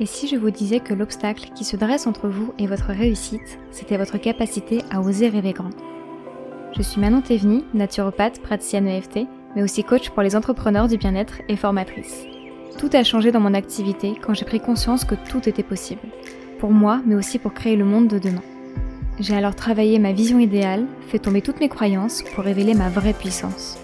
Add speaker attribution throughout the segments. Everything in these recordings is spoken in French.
Speaker 1: Et si je vous disais que l'obstacle qui se dresse entre vous et votre réussite, c'était votre capacité à oser rêver grand Je suis Manon Théveny, naturopathe, praticienne EFT, mais aussi coach pour les entrepreneurs du bien-être et formatrice. Tout a changé dans mon activité quand j'ai pris conscience que tout était possible. Pour moi, mais aussi pour créer le monde de demain. J'ai alors travaillé ma vision idéale, fait tomber toutes mes croyances pour révéler ma vraie puissance.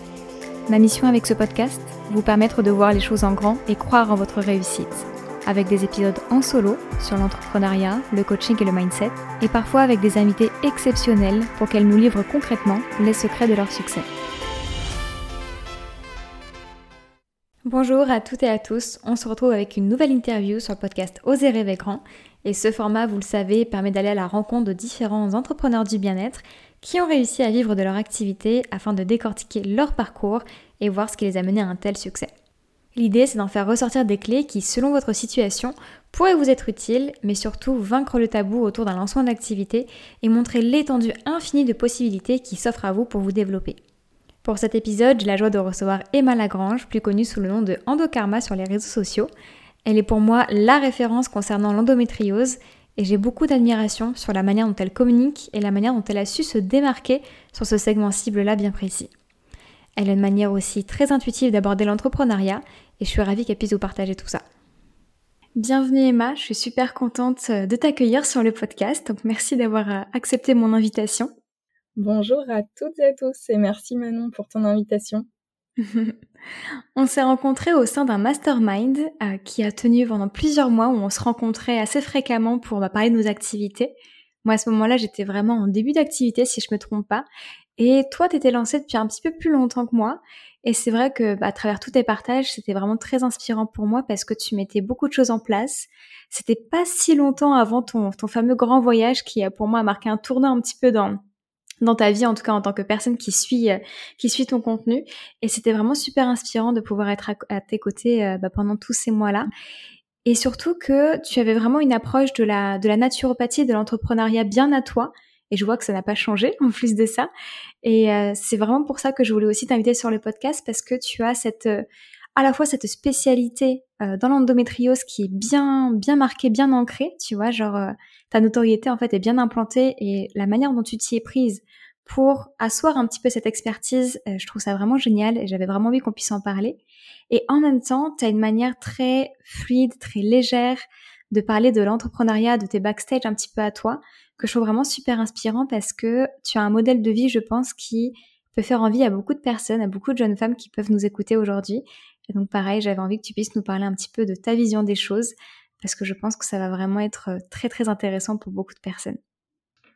Speaker 1: Ma mission avec ce podcast, vous permettre de voir les choses en grand et croire en votre réussite avec des épisodes en solo sur l'entrepreneuriat, le coaching et le mindset, et parfois avec des invités exceptionnels pour qu'elles nous livrent concrètement les secrets de leur succès. Bonjour à toutes et à tous, on se retrouve avec une nouvelle interview sur le podcast Oser rêver grand. Et ce format, vous le savez, permet d'aller à la rencontre de différents entrepreneurs du bien-être qui ont réussi à vivre de leur activité afin de décortiquer leur parcours et voir ce qui les a menés à un tel succès. L'idée, c'est d'en faire ressortir des clés qui, selon votre situation, pourraient vous être utiles, mais surtout vaincre le tabou autour d'un lancement d'activité et montrer l'étendue infinie de possibilités qui s'offrent à vous pour vous développer. Pour cet épisode, j'ai la joie de recevoir Emma Lagrange, plus connue sous le nom de Endokarma sur les réseaux sociaux. Elle est pour moi la référence concernant l'endométriose et j'ai beaucoup d'admiration sur la manière dont elle communique et la manière dont elle a su se démarquer sur ce segment cible-là bien précis. Elle a une manière aussi très intuitive d'aborder l'entrepreneuriat et je suis ravie qu'elle puisse vous partager tout ça. Bienvenue Emma, je suis super contente euh, de t'accueillir sur le podcast, donc merci d'avoir euh, accepté mon invitation.
Speaker 2: Bonjour à toutes et à tous et merci Manon pour ton invitation.
Speaker 1: on s'est rencontrés au sein d'un mastermind euh, qui a tenu pendant plusieurs mois où on se rencontrait assez fréquemment pour bah, parler de nos activités. Moi à ce moment-là j'étais vraiment en début d'activité si je me trompe pas et toi, tu étais lancée depuis un petit peu plus longtemps que moi. Et c'est vrai que bah, à travers tous tes partages, c'était vraiment très inspirant pour moi parce que tu mettais beaucoup de choses en place. C'était pas si longtemps avant ton, ton fameux grand voyage qui a pour moi marqué un tournant un petit peu dans dans ta vie, en tout cas en tant que personne qui suit qui suit ton contenu. Et c'était vraiment super inspirant de pouvoir être à, tes côtés euh, bah, pendant tous ces mois-là. Et surtout que tu avais vraiment une approche de la de la naturopathie, de l'entrepreneuriat bien à toi et je vois que ça n'a pas changé en plus de ça. Et euh, c'est vraiment pour ça que je voulais aussi t'inviter sur le podcast parce que tu as cette euh, à la fois cette spécialité euh, dans l'endométriose qui est bien bien marquée, bien ancrée, tu vois, genre ta notoriété en fait est bien implantée et la manière dont tu t'y es prise pour asseoir un petit peu cette expertise, je trouve ça vraiment génial et j'avais vraiment envie qu'on puisse en parler. Et en même temps, tu as une manière très fluide, très légère de parler de l'entrepreneuriat, de tes backstage un petit peu à toi, que je trouve vraiment super inspirant parce que tu as un modèle de vie, je pense, qui peut faire envie à beaucoup de personnes, à beaucoup de jeunes femmes qui peuvent nous écouter aujourd'hui. Et donc pareil, j'avais envie que tu puisses nous parler un petit peu de ta vision des choses parce que je pense que ça va vraiment être euh, très très intéressant pour beaucoup de personnes.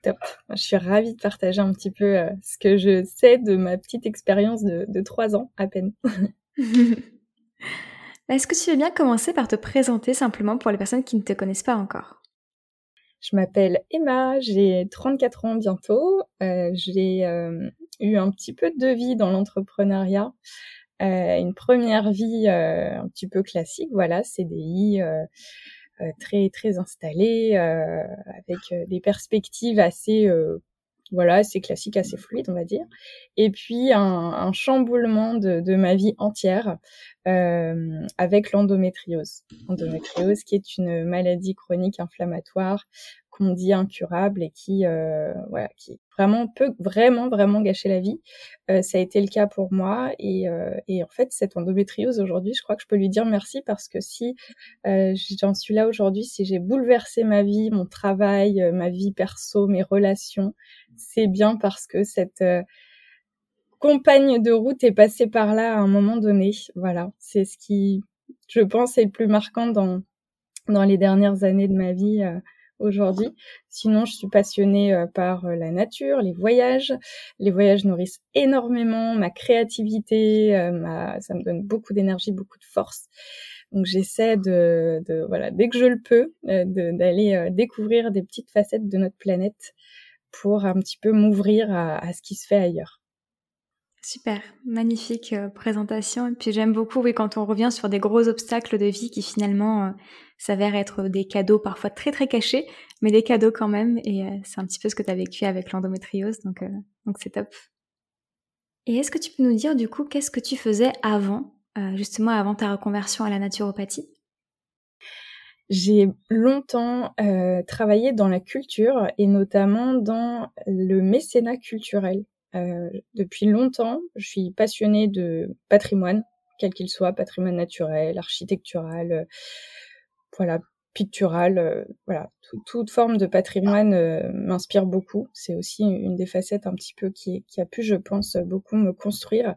Speaker 2: Top. Je suis ravie de partager un petit peu euh, ce que je sais de ma petite expérience de trois ans à peine.
Speaker 1: Est-ce que tu veux bien commencer par te présenter simplement pour les personnes qui ne te connaissent pas encore?
Speaker 2: Je m'appelle Emma, j'ai 34 ans bientôt. Euh, j'ai euh, eu un petit peu de vie dans l'entrepreneuriat. Euh, une première vie un petit peu classique, voilà, CDI très très installée, avec des perspectives assez voilà, assez classique, assez fluide, on va dire. Et puis un, un chamboulement de, de, ma vie entière euh, avec l'endométriose. Endométriose qui est une maladie chronique inflammatoire qu'on dit incurable et qui, euh, voilà, qui vraiment peut vraiment vraiment gâcher la vie. Euh, ça a été le cas pour moi et, euh, et en fait cette endométriose aujourd'hui, je crois que je peux lui dire merci parce que si j'en suis là aujourd'hui, si j'ai bouleversé ma vie, mon travail, ma vie perso, mes relations, c'est bien parce que cette compagne de route est passée par là à un moment donné. Voilà, c'est ce qui, je pense, est le plus marquant dans dans les dernières années de ma vie aujourd'hui. Sinon, je suis passionnée euh, par la nature, les voyages. Les voyages nourrissent énormément ma créativité, ma... ça me donne beaucoup d'énergie, beaucoup de force. Donc j'essaie de, de, voilà, dès que je le peux, d'aller découvrir des petites facettes de notre planète pour un petit peu m'ouvrir à, ce qui se fait ailleurs.
Speaker 1: Super, magnifique euh, présentation. Et puis j'aime beaucoup, oui, quand on revient sur des gros obstacles de vie qui finalement euh, s'avèrent être des cadeaux parfois très très cachés, mais des cadeaux quand même. Et euh, c'est un petit peu ce que tu as vécu avec l'endométriose, donc donc c'est top. Et est-ce que tu peux nous dire du coup qu'est-ce que tu faisais avant, justement avant ta reconversion à la naturopathie?
Speaker 2: J'ai longtemps travaillé dans la culture et notamment dans le mécénat culturel. Euh, depuis longtemps, je suis passionnée de patrimoine, quel qu'il soit, patrimoine naturel, architectural, euh, voilà, pictural, euh, voilà, toute forme de patrimoine m'inspire beaucoup. C'est aussi une des facettes un petit peu qui, qui a pu, je pense, beaucoup me construire.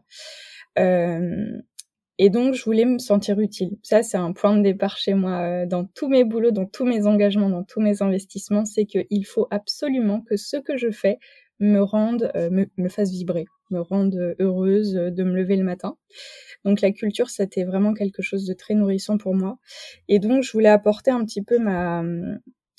Speaker 2: Et donc, je voulais me sentir utile. Ça, c'est un point de départ chez moi dans tous mes boulots, dans tous mes engagements, dans tous mes investissements. C'est qu'il faut absolument que ce que je fais me rende, me, me fasse vibrer, me rende heureuse de me lever le matin. Donc la culture, c'était vraiment quelque chose de très nourrissant pour moi. Et donc je voulais apporter un petit peu ma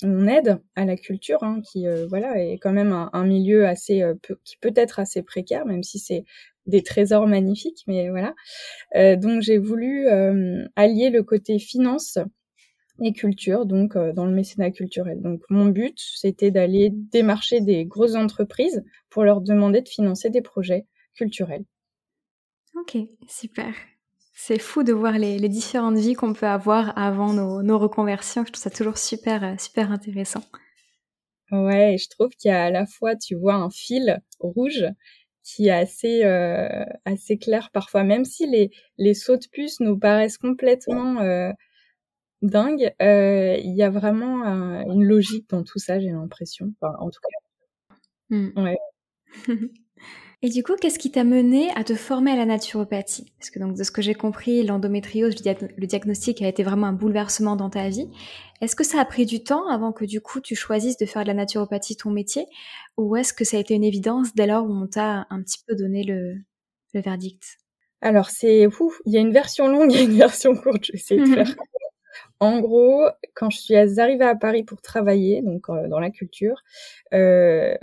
Speaker 2: mon aide à la culture, hein, qui euh, voilà est quand même un, milieu assez euh, qui peut être assez précaire, même si c'est des trésors magnifiques, mais voilà. Euh, donc j'ai voulu allier le côté finance et culture, donc dans le mécénat culturel. Donc mon but, c'était d'aller démarcher des grosses entreprises pour leur demander de financer des projets culturels.
Speaker 1: Ok, super. C'est fou de voir les, différentes vies qu'on peut avoir avant nos, reconversions. Je trouve ça toujours super, euh, super intéressant.
Speaker 2: Ouais, je trouve qu'il y a à la fois, tu vois, un fil rouge qui est assez, euh, assez clair parfois, même si les, les sauts de puce nous paraissent complètement euh, dingues, il y a vraiment une logique dans tout ça, j'ai l'impression. en tout cas.
Speaker 1: Hmm. Ouais. Et du coup, qu'est-ce qui t'a mené à te former à la naturopathie? Parce que donc de ce que j'ai compris, l'endométriose, le diagnostic a été vraiment un bouleversement dans ta vie. Est-ce que ça a pris du temps avant que du coup tu choisisses de faire de la naturopathie ton métier? Ou est-ce que ça a été une évidence dès lors où on t'a un petit peu donné le, verdict?
Speaker 2: Alors c'est, il y a une version longue et une version courte, je vais essayer de faire en gros, quand je suis arrivée à Paris pour travailler, donc euh, dans la culture, euh,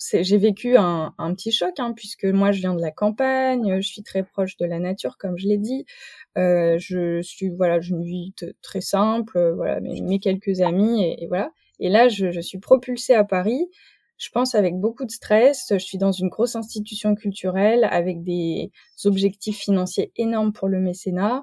Speaker 2: j'ai vécu un, petit choc, hein, puisque moi je viens de la campagne, je suis très proche de la nature, comme je l'ai dit. Euh, je suis voilà, j'ai une vie très simple, voilà, mes, quelques amis et, voilà. Et là, je, je suis propulsée à Paris je pense avec beaucoup de stress. Je suis dans une grosse institution culturelle avec des objectifs financiers énormes pour le mécénat.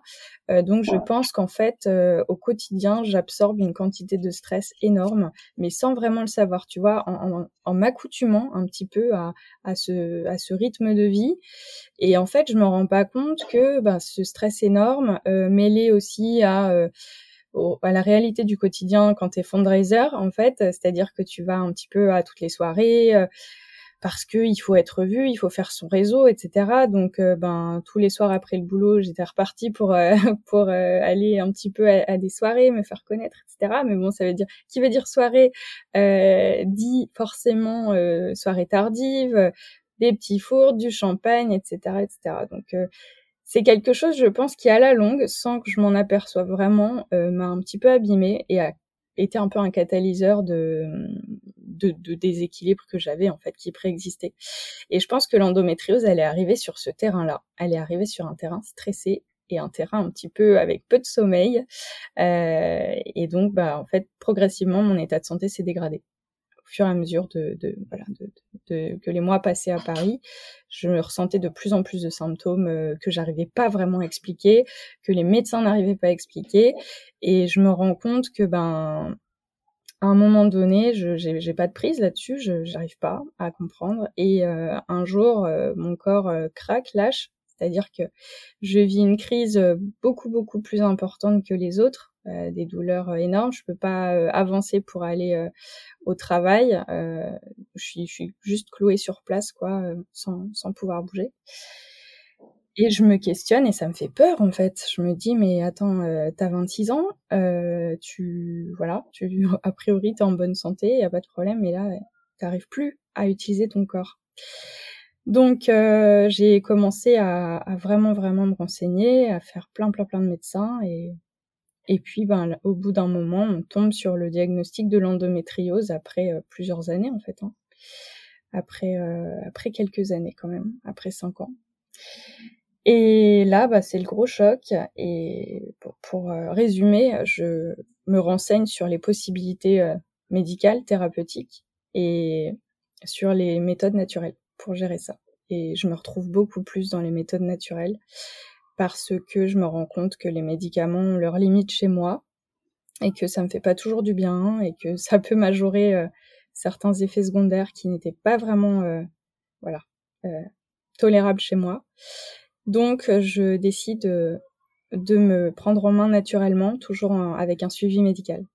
Speaker 2: Euh, donc je pense qu'en fait, euh, au quotidien, j'absorbe une quantité de stress énorme, mais sans vraiment le savoir, tu vois, en, en, m'accoutumant un petit peu à, à, ce, à ce rythme de vie. Et en fait, je me rends pas compte que ben, ce stress énorme, euh, mêlé aussi à euh, à la réalité du quotidien quand tu es fundraiser, en fait, c'est-à-dire que tu vas un petit peu à toutes les soirées euh, parce que il faut être vu, il faut faire son réseau, etc. Donc, euh, ben tous les soirs après le boulot, j'étais repartie pour euh, pour aller un petit peu à, des soirées, me faire connaître, etc. Mais bon, ça veut dire qui veut dire soirée dit forcément soirée tardive, des petits fours, du champagne, etc., etc. Donc c'est quelque chose, je pense, qui à la longue, sans que je m'en aperçoive vraiment, euh, m'a un petit peu abîmé et a été un peu un catalyseur de, de, de déséquilibre que j'avais en fait, qui préexistait. Et je pense que l'endométriose, elle est arrivée sur ce terrain-là. Elle est arrivée sur un terrain stressé et un terrain un petit peu avec peu de sommeil. Euh, et donc, bah, en fait, progressivement, mon état de santé s'est dégradé fur et à mesure que les mois passaient à Paris, je ressentais de plus en plus de symptômes euh, que j'arrivais pas vraiment à expliquer, que les médecins n'arrivaient pas à expliquer, et je me rends compte que ben à un moment donné, je j'ai pas de prise là-dessus, je j'arrive pas à comprendre, et euh, un jour euh, mon corps craque, lâche, c'est-à-dire que je vis une crise beaucoup beaucoup plus importante que les autres euh, des douleurs euh, énormes. Je peux pas euh, avancer pour aller au travail. je, suis, je suis juste clouée sur place, quoi, sans, sans pouvoir bouger. Et je me questionne et ça me fait peur en fait. Je me dis mais attends, euh, t'as 26 ans, euh, tu voilà, tu a priori t'es en bonne santé, y a pas de problème, mais là t'arrives plus à utiliser ton corps. Donc euh, j'ai commencé à, vraiment vraiment me renseigner, à faire plein plein plein de médecins et et puis, ben, au bout d'un moment, on tombe sur le diagnostic de l'endométriose après euh, plusieurs années, en fait. Hein. Après, euh, après quelques années, quand même, après cinq ans. Et là, bah, c'est le gros choc. Et pour, résumer, je me renseigne sur les possibilités médicales, thérapeutiques et sur les méthodes naturelles pour gérer ça. Et je me retrouve beaucoup plus dans les méthodes naturelles parce que je me rends compte que les médicaments ont leurs limites chez moi et que ça me fait pas toujours du bien et que ça peut majorer certains effets secondaires qui n'étaient pas vraiment voilà tolérables chez moi. Donc je décide de me prendre en main naturellement, toujours avec un suivi médical.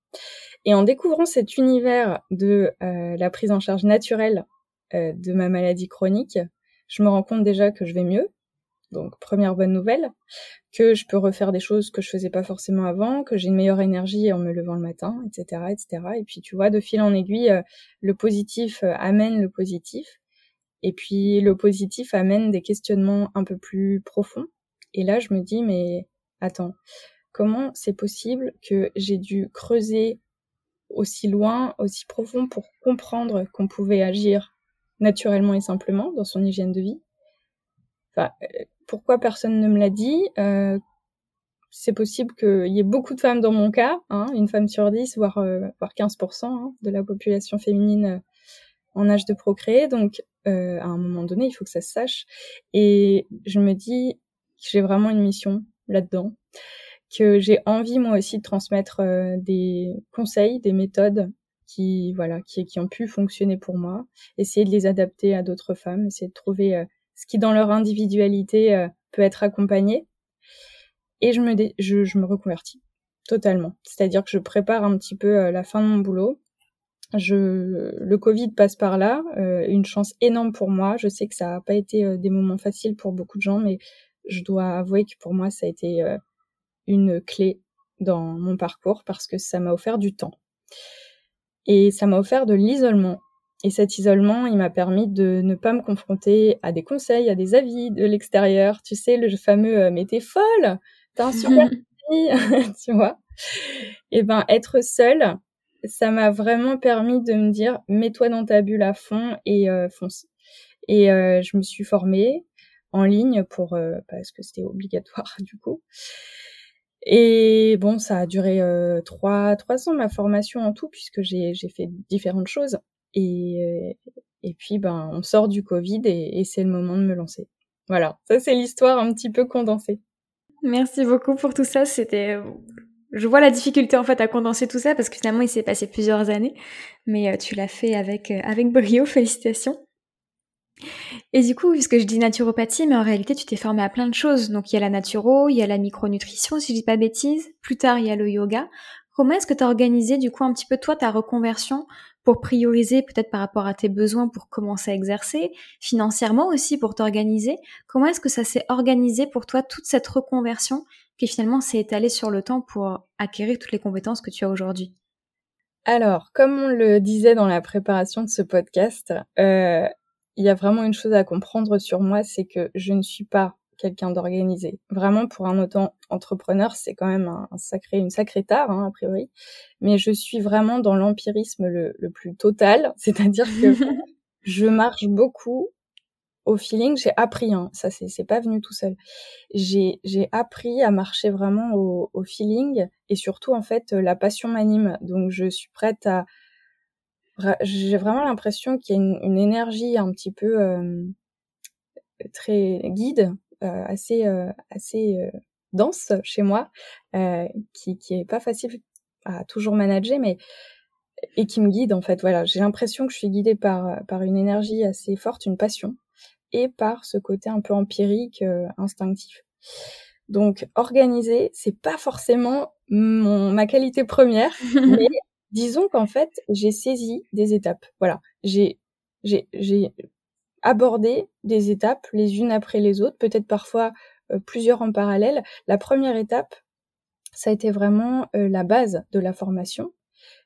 Speaker 2: Et en découvrant cet univers de euh, la prise en charge naturelle euh, de ma maladie chronique, je me rends compte déjà que je vais mieux. Donc première bonne nouvelle, que je peux refaire des choses que je faisais pas forcément avant, que j'ai une meilleure énergie en me levant le matin, etc., etc. Et puis tu vois, de fil en aiguille, euh, le positif amène le positif, et puis le positif amène des questionnements un peu plus profonds. Et là, je me dis, mais attends, comment c'est possible que j'ai dû creuser aussi loin, aussi profond pour comprendre qu'on pouvait agir naturellement et simplement dans son hygiène de vie. Enfin, euh, pourquoi personne ne me l'a dit euh, C'est possible qu'il y ait beaucoup de femmes dans mon cas, hein, une femme sur dix, voire, euh, voire 15% hein, de la population féminine en âge de procréer. Donc, à un moment donné, il faut que ça se sache. Et je me dis que j'ai vraiment une mission là-dedans que j'ai envie moi aussi de transmettre euh, des conseils, des méthodes qui voilà qui, qui ont pu fonctionner pour moi, essayer de les adapter à d'autres femmes, essayer de trouver euh, ce qui dans leur individualité euh, peut être accompagné. Et je me je, je me reconvertis totalement. C'est-à-dire que je prépare un petit peu la fin de mon boulot. Je, le Covid passe par là, une chance énorme pour moi. Je sais que ça n'a pas été des moments faciles pour beaucoup de gens, mais je dois avouer que pour moi ça a été une clé dans mon parcours parce que ça m'a offert du temps. Et ça m'a offert de l'isolement. Et cet isolement, il m'a permis de ne pas me confronter à des conseils, à des avis de l'extérieur. Tu sais, le fameux euh, mais t'es folle, t'as un super tu vois. Et ben être seule, ça m'a vraiment permis de me dire mets-toi dans ta bulle à fond et euh, fonce. Et euh, je me suis formée en ligne pour parce que c'était obligatoire du coup. Et bon, ça a duré euh, trois, trois ans ma formation en tout, puisque j'ai, j'ai fait différentes choses. Et, et puis, ben, on sort du Covid et, et c'est le moment de me lancer. Voilà, ça c'est l'histoire un petit peu condensée.
Speaker 1: Merci beaucoup pour tout ça. C'était, je vois la difficulté en fait à condenser tout ça parce que finalement il s'est passé plusieurs années, mais euh, tu l'as fait avec euh, avec brio. Félicitations. Et du coup, puisque je dis naturopathie, mais en réalité, tu t'es formé à plein de choses. Donc, il y a la naturo, il y a la micronutrition, si je dis pas bêtise. Plus tard, il y a le yoga. Comment est-ce que tu as organisé, du coup, un petit peu toi, ta reconversion pour prioriser peut-être par rapport à tes besoins pour commencer à exercer, financièrement aussi pour t'organiser? Comment est-ce que ça s'est organisé pour toi, toute cette reconversion qui finalement s'est étalée sur le temps pour acquérir toutes les compétences que tu as aujourd'hui?
Speaker 2: Alors, comme on le disait dans la préparation de ce podcast, euh, il y a vraiment une chose à comprendre sur moi, c'est que je ne suis pas quelqu'un d'organisé. Vraiment, pour un auto-entrepreneur, c'est quand même un, sacré, une sacrée tare, hein, a priori. Mais je suis vraiment dans l'empirisme le, plus total, c'est-à-dire que je marche beaucoup au feeling. J'ai appris, hein, ça c'est, pas venu tout seul. J'ai, appris à marcher vraiment au feeling et surtout en fait la passion m'anime. Donc je suis prête à j'ai vraiment l'impression qu'il y a une, énergie un petit peu euh, très guide, euh, assez euh, assez dense chez moi, qui qui est pas facile à toujours manager, mais et qui me guide en fait. Voilà, j'ai l'impression que je suis guidée par par une énergie assez forte, une passion, et par ce côté un peu empirique, instinctif. Donc organiser, c'est pas forcément mon, ma qualité première, mais Disons qu'en fait, j'ai saisi des étapes. Voilà, j'ai j'ai abordé des étapes les unes après les autres, peut-être parfois euh, plusieurs en parallèle. La première étape, ça a été vraiment euh, la base de la formation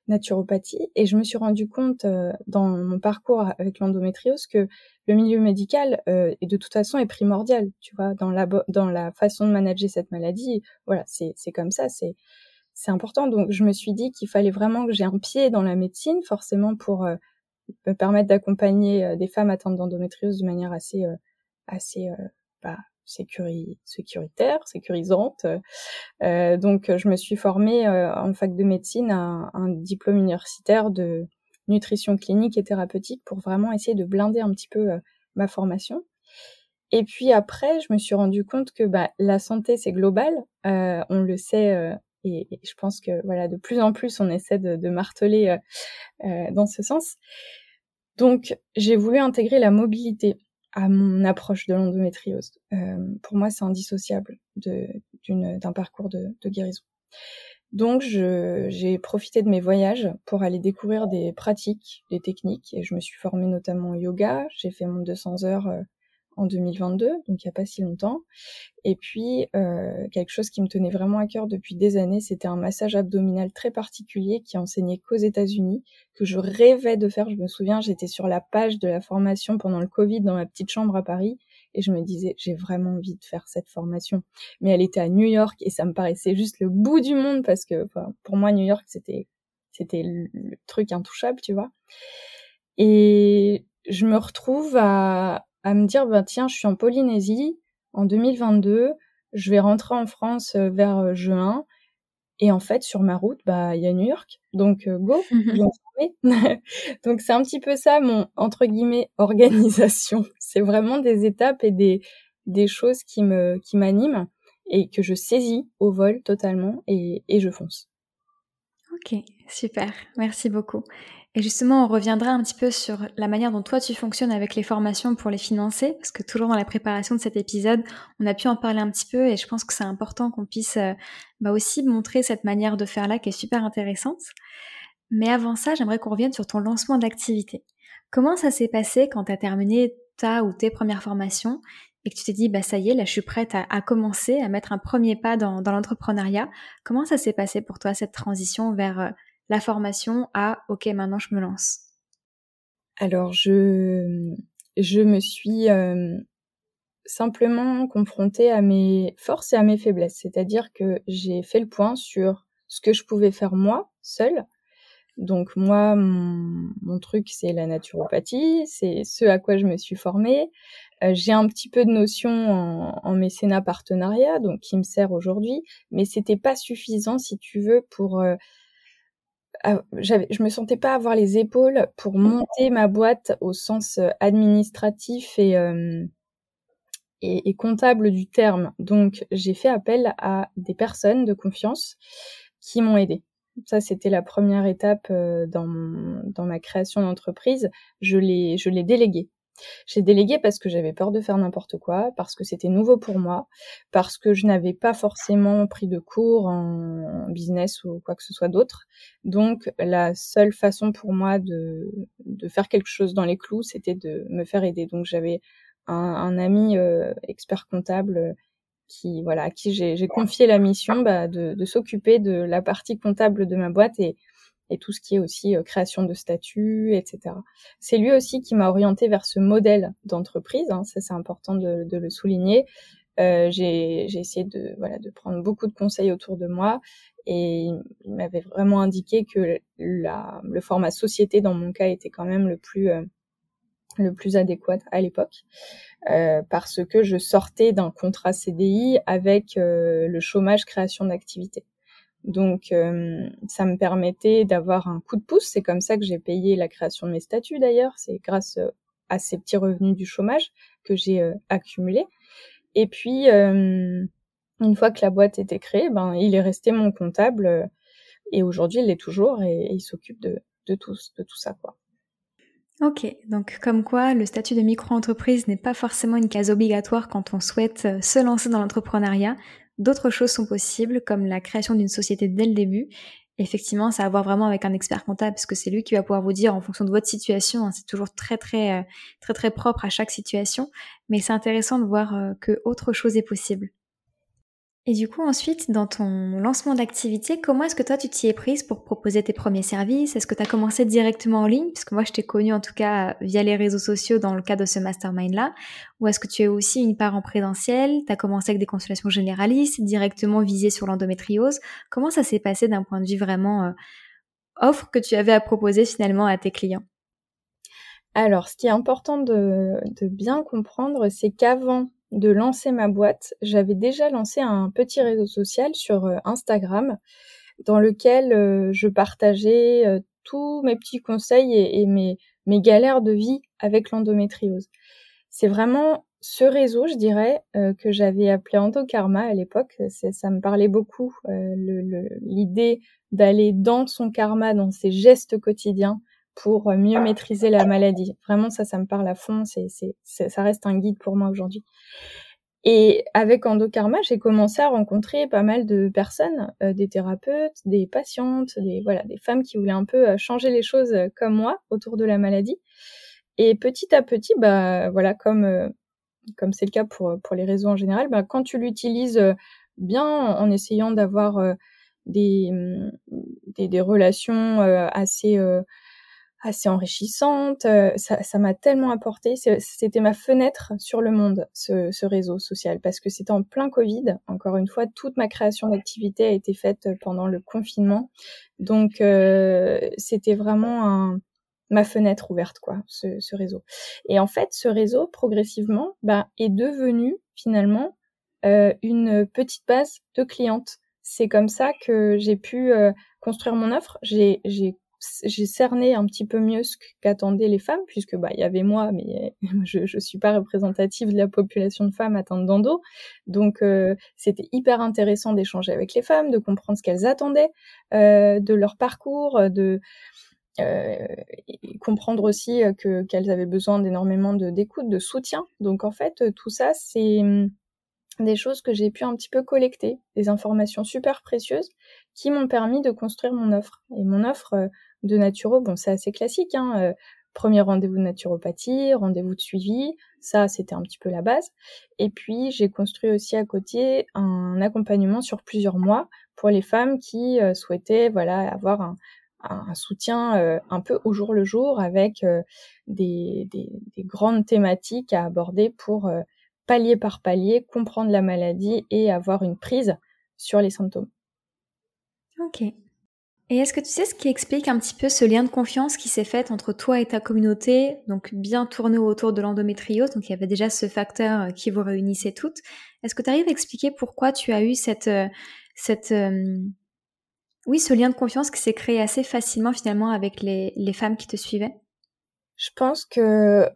Speaker 2: naturopathie et je me suis rendu compte euh, dans mon parcours avec l'endométriose que le milieu médical et de toute façon est primordial, tu vois, dans la dans la façon de manager cette maladie. Voilà, c'est c'est comme ça, c'est c'est important. Donc, je me suis dit qu'il fallait vraiment que j'ai un pied dans la médecine, forcément pour euh, me permettre d'accompagner euh, des femmes atteintes d'endométriose de manière assez, euh, assez bah, sécuritaire, sécurisante. donc, je me suis formée en fac de médecine à un, diplôme universitaire de nutrition clinique et thérapeutique pour vraiment essayer de blinder un petit peu ma formation. Et puis après, je me suis rendu compte que bah, la santé, c'est global. on le sait Et, je pense que voilà, de plus en plus, on essaie de, de marteler euh, dans ce sens. Donc, j'ai voulu intégrer la mobilité à mon approche de l'endométriose. Euh, pour moi, c'est indissociable d'un parcours de, de, guérison. Donc, j'ai profité de mes voyages pour aller découvrir des pratiques, des techniques, et je me suis formée notamment au yoga. J'ai fait mon 200 heures euh, en 2022, donc il n'y a pas si longtemps. Et puis, euh, quelque chose qui me tenait vraiment à cœur depuis des années, c'était un massage abdominal très particulier qui enseignait qu'aux États-Unis, que je rêvais de faire. Je me souviens, j'étais sur la page de la formation pendant le Covid dans ma petite chambre à Paris, et je me disais, j'ai vraiment envie de faire cette formation. Mais elle était à New York, et ça me paraissait juste le bout du monde, parce que pour moi, New York, c'était c'était le truc intouchable, tu vois. Et je me retrouve à, à me dire bah tiens, je suis en Polynésie en 2022, je vais rentrer en France euh, vers euh, juin et en fait sur ma route bah il y a New York. Donc euh, go. Donc c'est un petit peu ça mon entre guillemets organisation. C'est vraiment des étapes et des des choses qui me qui m'animent et que je saisis au vol totalement et, et je fonce.
Speaker 1: Ok, super, merci beaucoup. Et justement, on reviendra un petit peu sur la manière dont toi tu fonctionnes avec les formations pour les financer, parce que toujours dans la préparation de cet épisode, on a pu en parler un petit peu et je pense que c'est important qu'on puisse euh, bah aussi montrer cette manière de faire là qui est super intéressante. Mais avant ça, j'aimerais qu'on revienne sur ton lancement d'activité. Comment ça s'est passé quand tu as terminé ta ou tes premières formations et que tu t'es dit, bah ça y est, là je suis prête à, commencer, à mettre un premier pas dans, l'entrepreneuriat? Comment ça s'est passé pour toi cette transition vers euh, la formation à OK, maintenant je me lance
Speaker 2: Alors, je, je me suis euh, simplement confrontée à mes forces et à mes faiblesses. C'est-à-dire que j'ai fait le point sur ce que je pouvais faire moi, seule. Donc moi, mon, truc, c'est la naturopathie, c'est ce à quoi je me suis formée. Euh, j'ai un petit peu de notion en, mécénat partenariat, donc qui me sert aujourd'hui, mais c'était pas suffisant, si tu veux, pour euh, je me sentais pas avoir les épaules pour monter ma boîte au sens euh, administratif et, euh, et, et, comptable du terme. Donc, j'ai fait appel à des personnes de confiance qui m'ont aidé. Ça, c'était la première étape euh, dans, mon, dans ma création d'entreprise. Je l'ai, je l'ai délégué. J'ai délégué parce que j'avais peur de faire n'importe quoi, parce que c'était nouveau pour moi, parce que je n'avais pas forcément pris de cours en business ou quoi que ce soit d'autre. Donc la seule façon pour moi de, faire quelque chose dans les clous, c'était de me faire aider. Donc j'avais un, un, ami euh, expert comptable euh, qui voilà à qui j'ai confié la mission bah, de, de s'occuper de la partie comptable de ma boîte et et tout ce qui est aussi euh, création de statut, etc. C'est lui aussi qui m'a orienté vers ce modèle d'entreprise, hein, ça c'est important de, de, le souligner. Euh, j'ai essayé de, voilà, de prendre beaucoup de conseils autour de moi et il m'avait vraiment indiqué que la, le format société dans mon cas était quand même le plus euh, le plus adéquat à l'époque euh, parce que je sortais d'un contrat CDI avec euh, le chômage création d'activité. Donc, euh, ça me permettait d'avoir un coup de pouce. C'est comme ça que j'ai payé la création de mes statuts d'ailleurs. C'est grâce euh, à ces petits revenus du chômage que j'ai euh, accumulés. Et puis, une fois que la boîte était créée, ben, il est resté mon comptable et aujourd'hui, il l'est toujours et, il s'occupe de, de, tout, de tout ça, quoi.
Speaker 1: Ok, donc comme quoi le statut de micro-entreprise n'est pas forcément une case obligatoire quand on souhaite se lancer dans l'entrepreneuriat. D'autres choses sont possibles, comme la création d'une société dès le début. effectivement, ça a à voir vraiment avec un expert comptable, parce que c'est lui qui va pouvoir vous dire en fonction de votre situation. Hein, c'est toujours très très euh, très très propre à chaque situation, mais c'est intéressant de voir euh, que autre chose est possible. Et du coup, ensuite, dans ton lancement d'activité, comment est-ce que toi, tu t'y es prise pour proposer tes premiers services? Est-ce que tu as commencé directement en ligne? Puisque moi, je t'ai connue en tout cas via les réseaux sociaux dans le cadre de ce mastermind-là. Ou est-ce que tu as aussi une part en présentiel? Tu as commencé avec des consultations généralistes, directement visées sur l'endométriose. Comment ça s'est passé d'un point de vue vraiment euh, offre que tu avais à proposer finalement à tes clients?
Speaker 2: Alors, ce qui est important de bien comprendre, c'est qu'avant de lancer ma boîte, j'avais déjà lancé un petit réseau social sur euh, Instagram dans lequel euh, je partageais euh, tous mes petits conseils et, mes, galères de vie avec l'endométriose. C'est vraiment ce réseau, je dirais, que j'avais appelé Endokarma à l'époque, ça me parlait beaucoup, l'idée d'aller dans son karma, dans ses gestes quotidiens pour mieux maîtriser la maladie. Vraiment, ça, ça me parle à fond, c'est, ça reste un guide pour moi aujourd'hui. Et avec Endokarma, j'ai commencé à rencontrer pas mal de personnes, euh, des thérapeutes, des patientes, des voilà, des femmes qui voulaient un peu changer les choses comme moi autour de la maladie. Et petit à petit, bah voilà, comme c'est le cas pour, les réseaux en général, bah, quand tu l'utilises euh, bien en essayant d'avoir euh, des, mm, des, relations euh, assez, assez enrichissantes, ça m'a tellement apporté. C'était ma fenêtre sur le monde, ce, ce réseau social, parce que c'était en plein Covid. Encore une fois, toute ma création d'activité a été faite pendant le confinement. Donc, c'était vraiment un ma fenêtre ouverte, quoi, ce, ce, réseau. Et en fait, ce réseau, progressivement, bah, est devenu finalement euh, une petite base de clientes. C'est comme ça que j'ai pu euh, construire mon offre. J'ai, j'ai, cerné un petit peu mieux ce qu'attendaient les femmes, puisque bah il y avait moi, mais je je suis pas représentative de la population de femmes atteintes d'endo. Donc euh, c'était hyper intéressant d'échanger avec les femmes, de comprendre ce qu'elles attendaient euh, de leur parcours, de euh, comprendre aussi que qu'elles avaient besoin d'énormément de d'écoute, de soutien. Donc en fait, tout ça, c'est hum, des choses que j'ai pu un petit peu collecter, des informations super précieuses qui m'ont permis de construire mon offre. Et mon offre de naturo, bon, c'est assez classique. Hein, premier rendez-vous de naturopathie, rendez-vous de suivi, ça c'était un petit peu la base. Et puis j'ai construit aussi à côté un accompagnement sur plusieurs mois pour les femmes qui souhaitaient voilà avoir un, un soutien euh, un peu au jour le jour avec euh, des, des, des, grandes thématiques à aborder pour euh, palier par palier comprendre la maladie et avoir une prise sur les symptômes.
Speaker 1: Ok. Et est-ce que tu sais ce qui explique un petit peu ce lien de confiance qui s'est fait entre toi et ta communauté, donc bien tourné autour de l'endométriose, donc il y avait déjà ce facteur qui vous réunissait toutes. Est-ce que tu arrives à expliquer pourquoi tu as eu cette, cette, oui, ce lien de confiance qui s'est créé assez facilement finalement avec les, les femmes qui te suivaient?
Speaker 2: Je pense que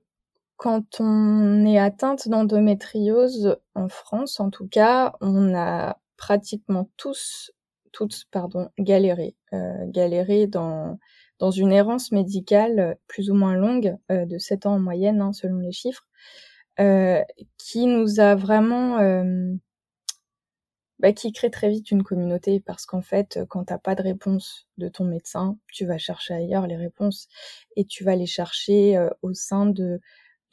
Speaker 2: quand on est atteinte d'endométriose en France, en tout cas, on a pratiquement tous, toutes, pardon, galéré, euh, galéré dans dans une errance médicale plus ou moins longue, euh, de 7 ans en moyenne, hein, selon les chiffres, euh, qui nous a vraiment euh, bah, qui crée très vite une communauté. Parce qu'en fait, quand t'as pas de réponse de ton médecin, tu vas chercher ailleurs les réponses et tu vas les chercher euh, au sein de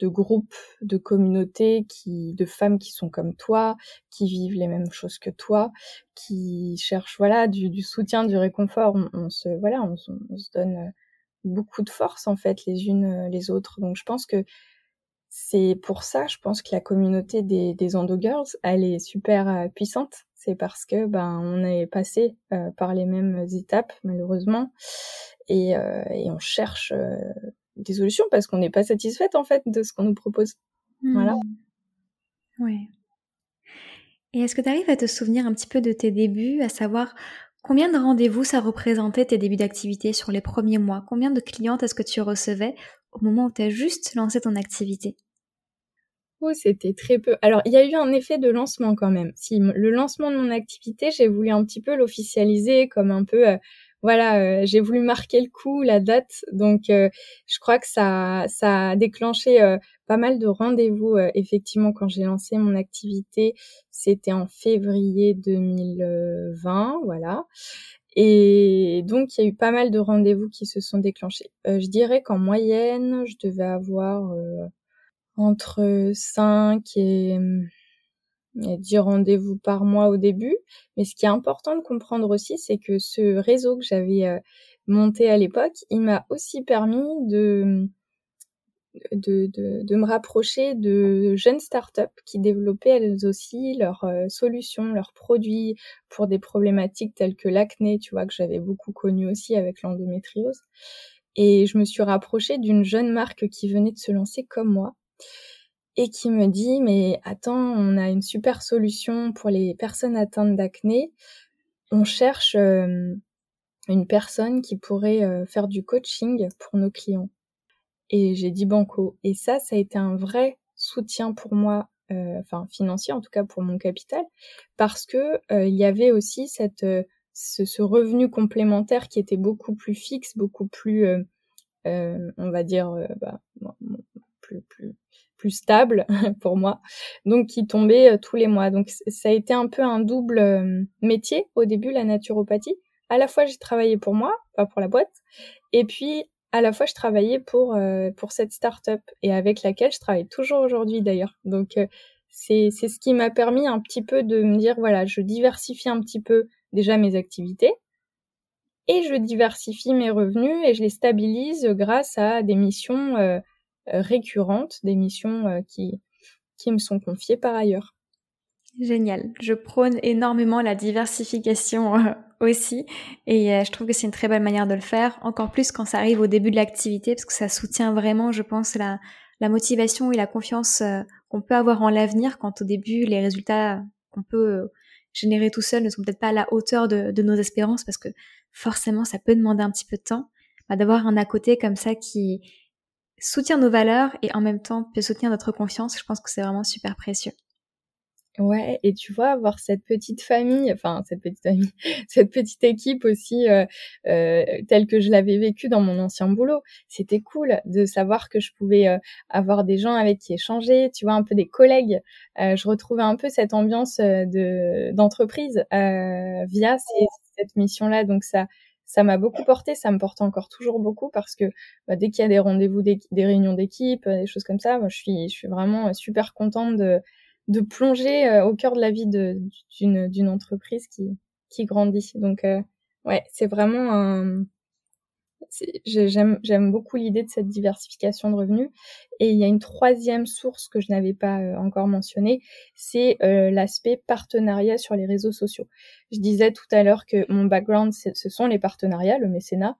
Speaker 2: de groupes, de communautés qui, de femmes qui sont comme toi, qui vivent les mêmes choses que toi, qui cherchent voilà du, soutien, du réconfort. On, se voilà, on, se donne euh, beaucoup de force en fait les unes euh, les autres. Donc je pense que c'est pour ça, je pense que la communauté des, des Endo Girls, elle est super puissante c'est parce que ben on est passé euh, par les mêmes étapes malheureusement et, euh, on cherche euh, des solutions parce qu'on n'est pas satisfaite en fait de ce qu'on nous propose. Voilà.
Speaker 1: Mmh. Ouais. Et est-ce que tu arrives à te souvenir un petit peu de tes débuts, à savoir combien de rendez-vous ça représentait tes débuts d'activité sur les premiers mois? Combien de clientes est-ce que tu recevais au moment où tu as juste lancé ton activité?
Speaker 2: C'était très peu. Alors, il y a eu un effet de lancement quand même. Si le lancement de mon activité, j'ai voulu un petit peu l'officialiser comme un peu, euh, voilà, euh, j'ai voulu marquer le coup, la date. Donc, euh, je crois que ça, ça a déclenché pas mal de rendez-vous. effectivement, quand j'ai lancé mon activité, c'était en février 2020, voilà. Et donc, il y a eu pas mal de rendez-vous qui se sont déclenchés. je dirais qu'en moyenne, je devais avoir entre 5 et, et 10 rendez-vous par mois au début. Mais ce qui est important de comprendre aussi, c'est que ce réseau que j'avais euh, monté à l'époque, il m'a aussi permis de, de, de, de, me rapprocher de jeunes startups qui développaient elles aussi leurs euh, solutions, leurs produits pour des problématiques telles que l'acné, tu vois, que j'avais beaucoup connu aussi avec l'endométriose. Et je me suis rapprochée d'une jeune marque qui venait de se lancer comme moi et qui me dit mais attends, on a une super solution pour les personnes atteintes d'acné. On cherche euh, une personne qui pourrait euh, faire du coaching pour nos clients. Et j'ai dit banco. Et ça, ça a été un vrai soutien pour moi, enfin financier en tout cas pour mon capital, parce que il y avait aussi ce, revenu complémentaire qui était beaucoup plus fixe, beaucoup plus, on va dire, bah, plus, stable pour moi, donc qui tombait tous les mois. Donc ça a été un peu un double métier au début, la naturopathie. À la fois j'ai travaillé pour moi, pas pour la boîte, et puis à la fois je travaillais pour pour cette start-up et avec laquelle je travaille toujours aujourd'hui d'ailleurs. Donc c'est c'est ce qui m'a permis un petit peu de me dire voilà, je diversifie un petit peu déjà mes activités et je diversifie mes revenus et je les stabilise grâce à des missions euh, euh, récurrentes, des missions euh, qui, qui me sont confiées par ailleurs.
Speaker 1: Génial. Je prône énormément la diversification aussi et je trouve que c'est une très belle manière de le faire, encore plus quand ça arrive au début de l'activité parce que ça soutient vraiment, je pense, la, la motivation et la confiance qu'on peut avoir en l'avenir quand au début les résultats qu'on peut générer tout seul ne sont peut-être pas à la hauteur de, nos espérances parce que forcément ça peut demander un petit peu de temps. Bah, D'avoir un à côté comme ça qui soutient nos valeurs et en même temps peut soutenir notre confiance, je pense que c'est vraiment super précieux.
Speaker 2: Ouais, et tu vois, avoir cette petite famille, enfin cette petite famille, cette petite équipe aussi euh, euh, telle que je l'avais vécue dans mon ancien boulot, c'était cool de savoir que je pouvais euh, avoir des gens avec qui échanger, tu vois, un peu des collègues. Je retrouvais un peu cette ambiance de d'entreprise via cette mission-là, donc ça ça m'a beaucoup porté, ça me porte encore toujours beaucoup parce que bah, dès qu'il y a des rendez-vous, des, réunions d'équipe, des choses comme ça, je suis vraiment super contente de plonger euh, au cœur de la vie d'une d'une entreprise qui qui grandit. Donc euh, ouais, c'est vraiment un j'aime j'aime beaucoup l'idée de cette diversification de revenus et il y a une troisième source que je n'avais pas euh, encore mentionnée, c'est l'aspect partenariat sur les réseaux sociaux. Je disais tout à l'heure que mon background ce sont les partenariats, le mécénat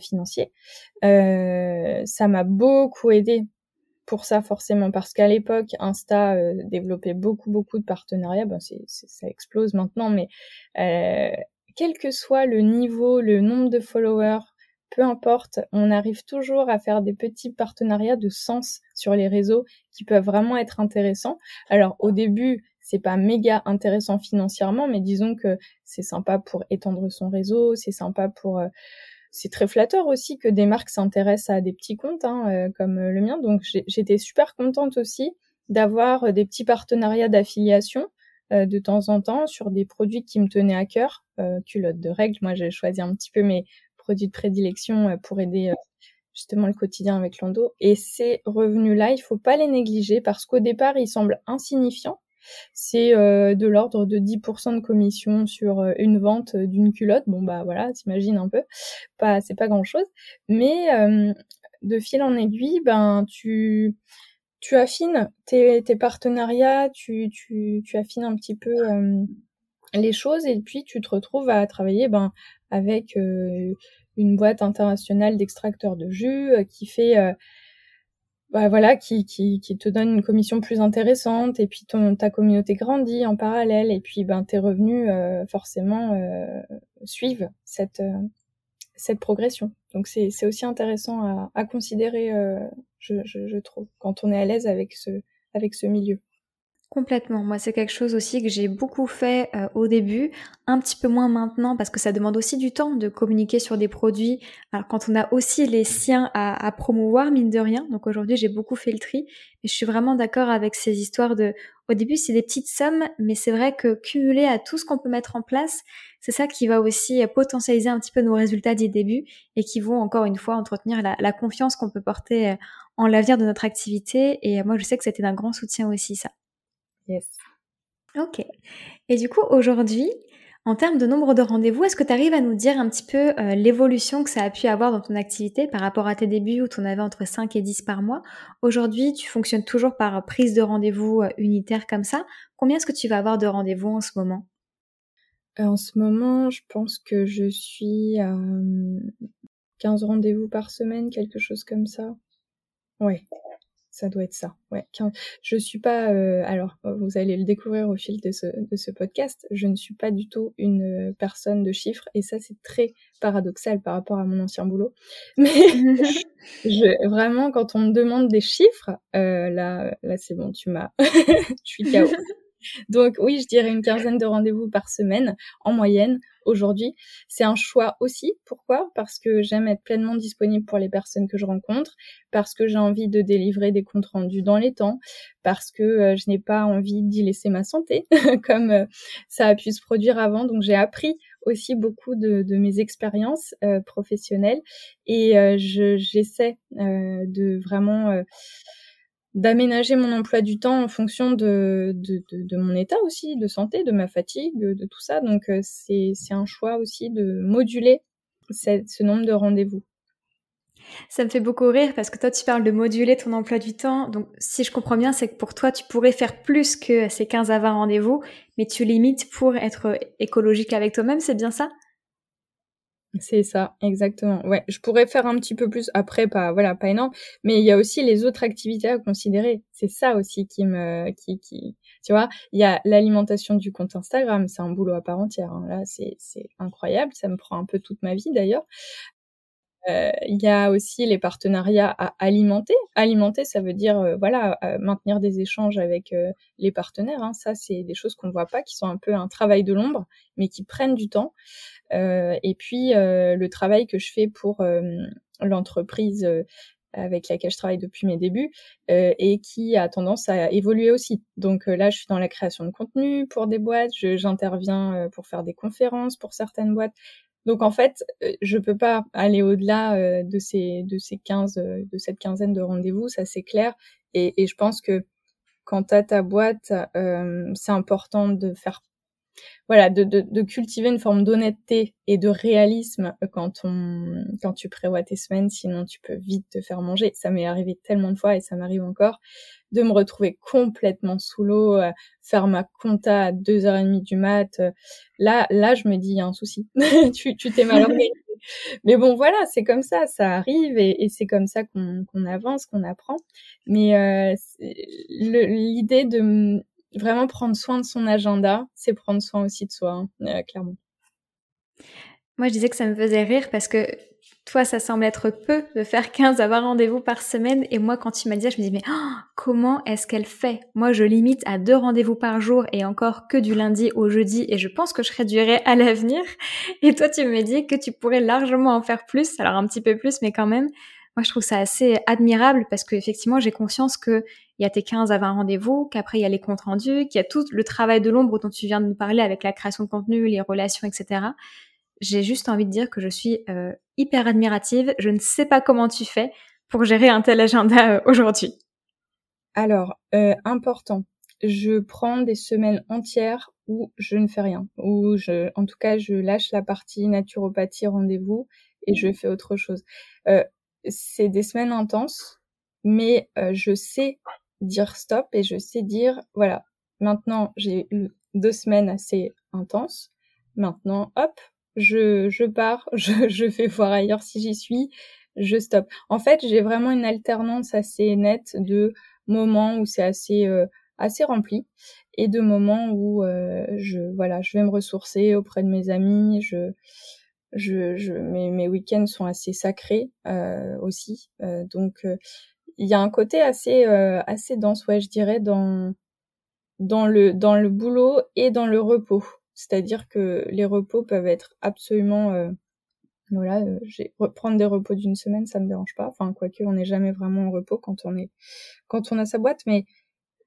Speaker 2: financier. ça m'a beaucoup aidé pour ça forcément parce qu'à l'époque Insta euh, développait beaucoup beaucoup de partenariats ben c'est, ça explose maintenant mais euh, quel que soit le niveau le nombre de followers peu importe on arrive toujours à faire des petits partenariats de sens sur les réseaux qui peuvent vraiment être intéressants alors au début c'est pas méga intéressant financièrement mais disons que c'est sympa pour étendre son réseau c'est sympa pour euh, c'est très flatteur aussi que des marques s'intéressent à des petits comptes hein, euh, comme le mien. Donc j'étais super contente aussi d'avoir euh, des petits partenariats d'affiliation euh, de temps en temps sur des produits qui me tenaient à cœur. culottes de règles, moi j'ai choisi un petit peu mes produits de prédilection pour aider justement le quotidien avec Lando. Et ces revenus-là, il faut pas les négliger parce qu'au départ, ils semblent insignifiants c'est euh, de l'ordre de 10% de commission sur euh, une vente d'une culotte. Bon bah voilà, t'imagines un peu, pas c'est pas grand chose, mais euh, de fil en aiguille, ben tu tu affines tes, tes partenariats, tu, tu, tu affines un petit peu les choses et puis tu te retrouves à travailler ben avec une boîte internationale d'extracteurs de jus qui fait bah voilà, qui, qui, te donne une commission plus intéressante, et puis ton, ta communauté grandit en parallèle, et puis ben, tes revenus euh, forcément euh, suivent cette, euh, progression. Donc c'est aussi intéressant à, considérer, euh, je, trouve, quand on est à l'aise avec ce, avec ce milieu.
Speaker 1: Complètement. Moi, c'est quelque chose aussi que j'ai beaucoup fait euh, au début, un petit peu moins maintenant parce que ça demande aussi du temps de communiquer sur des produits. Alors, quand on a aussi les siens à, à promouvoir, mine de rien. Donc aujourd'hui, j'ai beaucoup fait le tri, mais je suis vraiment d'accord avec ces histoires de. Au début, c'est des petites sommes, mais c'est vrai que cumulé à tout ce qu'on peut mettre en place, c'est ça qui va aussi potentialiser un petit peu nos résultats du début et qui vont encore une fois entretenir la, la confiance qu'on peut porter euh, en l'avenir de notre activité. Et moi, je sais que c'était d'un grand soutien aussi, ça.
Speaker 2: Yes.
Speaker 1: Ok. Et du coup, aujourd'hui, en termes de nombre de rendez-vous, est-ce que tu arrives à nous dire un petit peu euh, l'évolution que ça a pu avoir dans ton activité par rapport à tes débuts où tu en avais entre 5 et 10 par mois? Aujourd'hui, tu fonctionnes toujours par prise de rendez-vous euh, unitaire comme ça. Combien est-ce que tu vas avoir de rendez-vous en ce moment?
Speaker 2: Euh, En ce moment, je pense que je suis à 15 rendez-vous par semaine, quelque chose comme ça. Ouais ça doit être ça. Ouais. Je suis pas. Euh, alors, vous allez le découvrir au fil de ce, de ce podcast. Je ne suis pas du tout une personne de chiffres, et ça c'est très paradoxal par rapport à mon ancien boulot. Mais je, vraiment, quand on me demande des chiffres, euh, là, là c'est bon, tu m'as. je suis KO. Donc oui, je dirais une quinzaine de rendez-vous par semaine en moyenne aujourd'hui. C'est un choix aussi. Pourquoi? Parce que j'aime être pleinement disponible pour les personnes que je rencontre, parce que j'ai envie de délivrer des comptes rendus dans les temps, parce que euh, je n'ai pas envie d'y laisser ma santé, comme euh, ça a pu se produire avant. Donc j'ai appris aussi beaucoup de, mes expériences euh, professionnelles et j'essaie de vraiment d'aménager mon emploi du temps en fonction de, mon état aussi, de santé, de ma fatigue, de, tout ça. Donc euh, c'est un choix aussi de moduler ce nombre de rendez-vous.
Speaker 1: Ça me fait beaucoup rire parce que toi, tu parles de moduler ton emploi du temps. Donc, si je comprends bien, c'est que pour toi, tu pourrais faire plus que ces 15 à 20 rendez-vous, mais tu limites pour être écologique avec toi-même, c'est bien ça?
Speaker 2: C'est ça, exactement. Ouais, je pourrais faire un petit peu plus après, pas voilà, pas énorme, mais il y a aussi les autres activités à considérer. C'est ça aussi qui me, qui, qui, tu vois, il y a l'alimentation du compte Instagram, c'est un boulot à part entière. Hein. Là, c'est c'est incroyable, ça me prend un peu toute ma vie d'ailleurs. Euh, il y a aussi les partenariats à alimenter. Alimenter, ça veut dire euh, voilà euh, maintenir des échanges avec les partenaires. Hein. Ça, c'est des choses qu'on voit pas, qui sont un peu un travail de l'ombre, mais qui prennent du temps. et puis le travail que je fais pour l'entreprise avec laquelle je travaille depuis mes débuts et qui a tendance à évoluer aussi. Donc là, je suis dans la création de contenu pour des boîtes, j'interviens pour faire des conférences pour certaines boîtes. Donc en fait, euh, je peux pas aller au-delà euh, de ces de ces 15 euh, de cette quinzaine de rendez-vous, ça c'est clair. Et, je pense que quand tu ta boîte, c'est important de faire voilà, de, cultiver une forme d'honnêteté et de réalisme quand tu prévois tes semaines, sinon tu peux vite te faire manger. Ça m'est arrivé tellement de fois et ça m'arrive encore de me retrouver complètement sous l'eau, euh, faire ma compta à deux heures et demie du mat. Euh, là, là, je me dis, il y a un souci. tu, tu t'es mal organisé. Mais bon, voilà, c'est comme ça, ça arrive et, c'est comme ça qu'on qu'on avance, qu'on apprend. Mais euh, l'idée de vraiment prendre soin de son agenda, c'est prendre soin aussi de soi, hein, clairement.
Speaker 1: Moi, je disais que ça me faisait rire parce que toi, ça semble être peu de faire 15 à 20 rendez-vous par semaine. Et moi, quand tu m'as dit ça, je me dis, mais oh, comment est-ce qu'elle fait? Moi, je limite à deux rendez-vous par jour et encore que du lundi au jeudi. Et je pense que je réduirai à l'avenir. Et toi, tu me dis que tu pourrais largement en faire plus. Alors, un petit peu plus, mais quand même. Moi, je trouve ça assez admirable parce que effectivement, j'ai conscience que il y a tes 15 à 20 rendez-vous, qu'après il y a les comptes rendus, qu'il y a tout le travail de l'ombre dont tu viens de nous parler avec la création de contenu, les relations, etc. J'ai juste envie de dire que je suis euh, hyper admirative. Je ne sais pas comment tu fais pour gérer un tel agenda euh, aujourd'hui.
Speaker 2: Alors, euh, important. Je prends des semaines entières où je ne fais rien, où je, en tout cas, je lâche la partie naturopathie rendez-vous et je fais autre chose. c'est des semaines intenses, mais je sais dire stop et je sais dire voilà, maintenant j'ai eu deux semaines assez intenses. Maintenant, hop, je, je pars, je, je fais voir ailleurs si j'y suis, je stoppe. En fait, j'ai vraiment une alternance assez nette de moments où c'est assez euh, assez rempli et de moments où euh, je voilà, je vais me ressourcer auprès de mes amis, je je, je mes, mes week-ends sont assez sacrés euh, aussi, donc il y a un côté assez euh, assez dense ouais je dirais dans dans le dans le boulot et dans le repos c'est-à-dire que les repos peuvent être absolument euh, voilà euh, j'ai prendre des repos d'une semaine ça me dérange pas. Enfin quoique on n'est jamais vraiment en repos quand on est quand on a sa boîte mais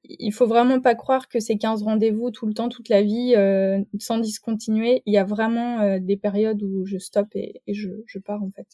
Speaker 2: il faut vraiment pas croire que c'est 15 rendez-vous tout le temps toute la vie euh, sans discontinuer il y a vraiment des périodes où je stoppe et, et je, je pars en fait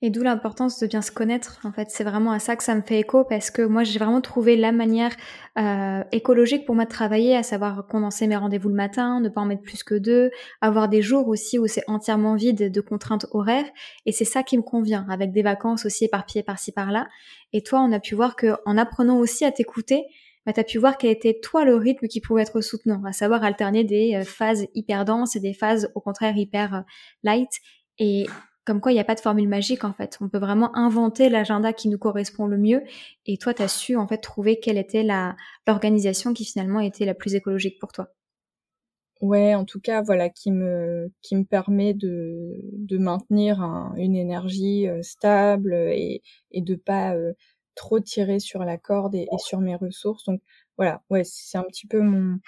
Speaker 1: et d'où l'importance de bien se connaître. En fait, c'est vraiment à ça que ça me fait écho parce que moi, j'ai vraiment trouvé la manière euh, écologique pour moi de travailler, à savoir condenser mes rendez-vous le matin, ne pas en mettre plus que deux, avoir des jours aussi où c'est entièrement vide de contraintes horaires. Et c'est ça qui me convient, avec des vacances aussi éparpillées par-ci par-là. Et toi, on a pu voir que en apprenant aussi à t'écouter, bah, tu pu voir quel était toi le rythme qui pouvait être soutenant, à savoir alterner des euh, phases hyper denses et des phases au contraire hyper euh, light. Et comme quoi il n'y a pas de formule magique en fait. On peut vraiment inventer l'agenda qui nous correspond le mieux. Et toi, tu as su en fait trouver quelle était l'organisation qui finalement était la plus écologique pour toi.
Speaker 2: Ouais, en tout cas, voilà, qui me qui me permet de de maintenir une énergie euh, stable et et de pas euh, trop tirer sur la corde et, et, sur mes ressources. Donc voilà, ouais, c'est un petit peu mon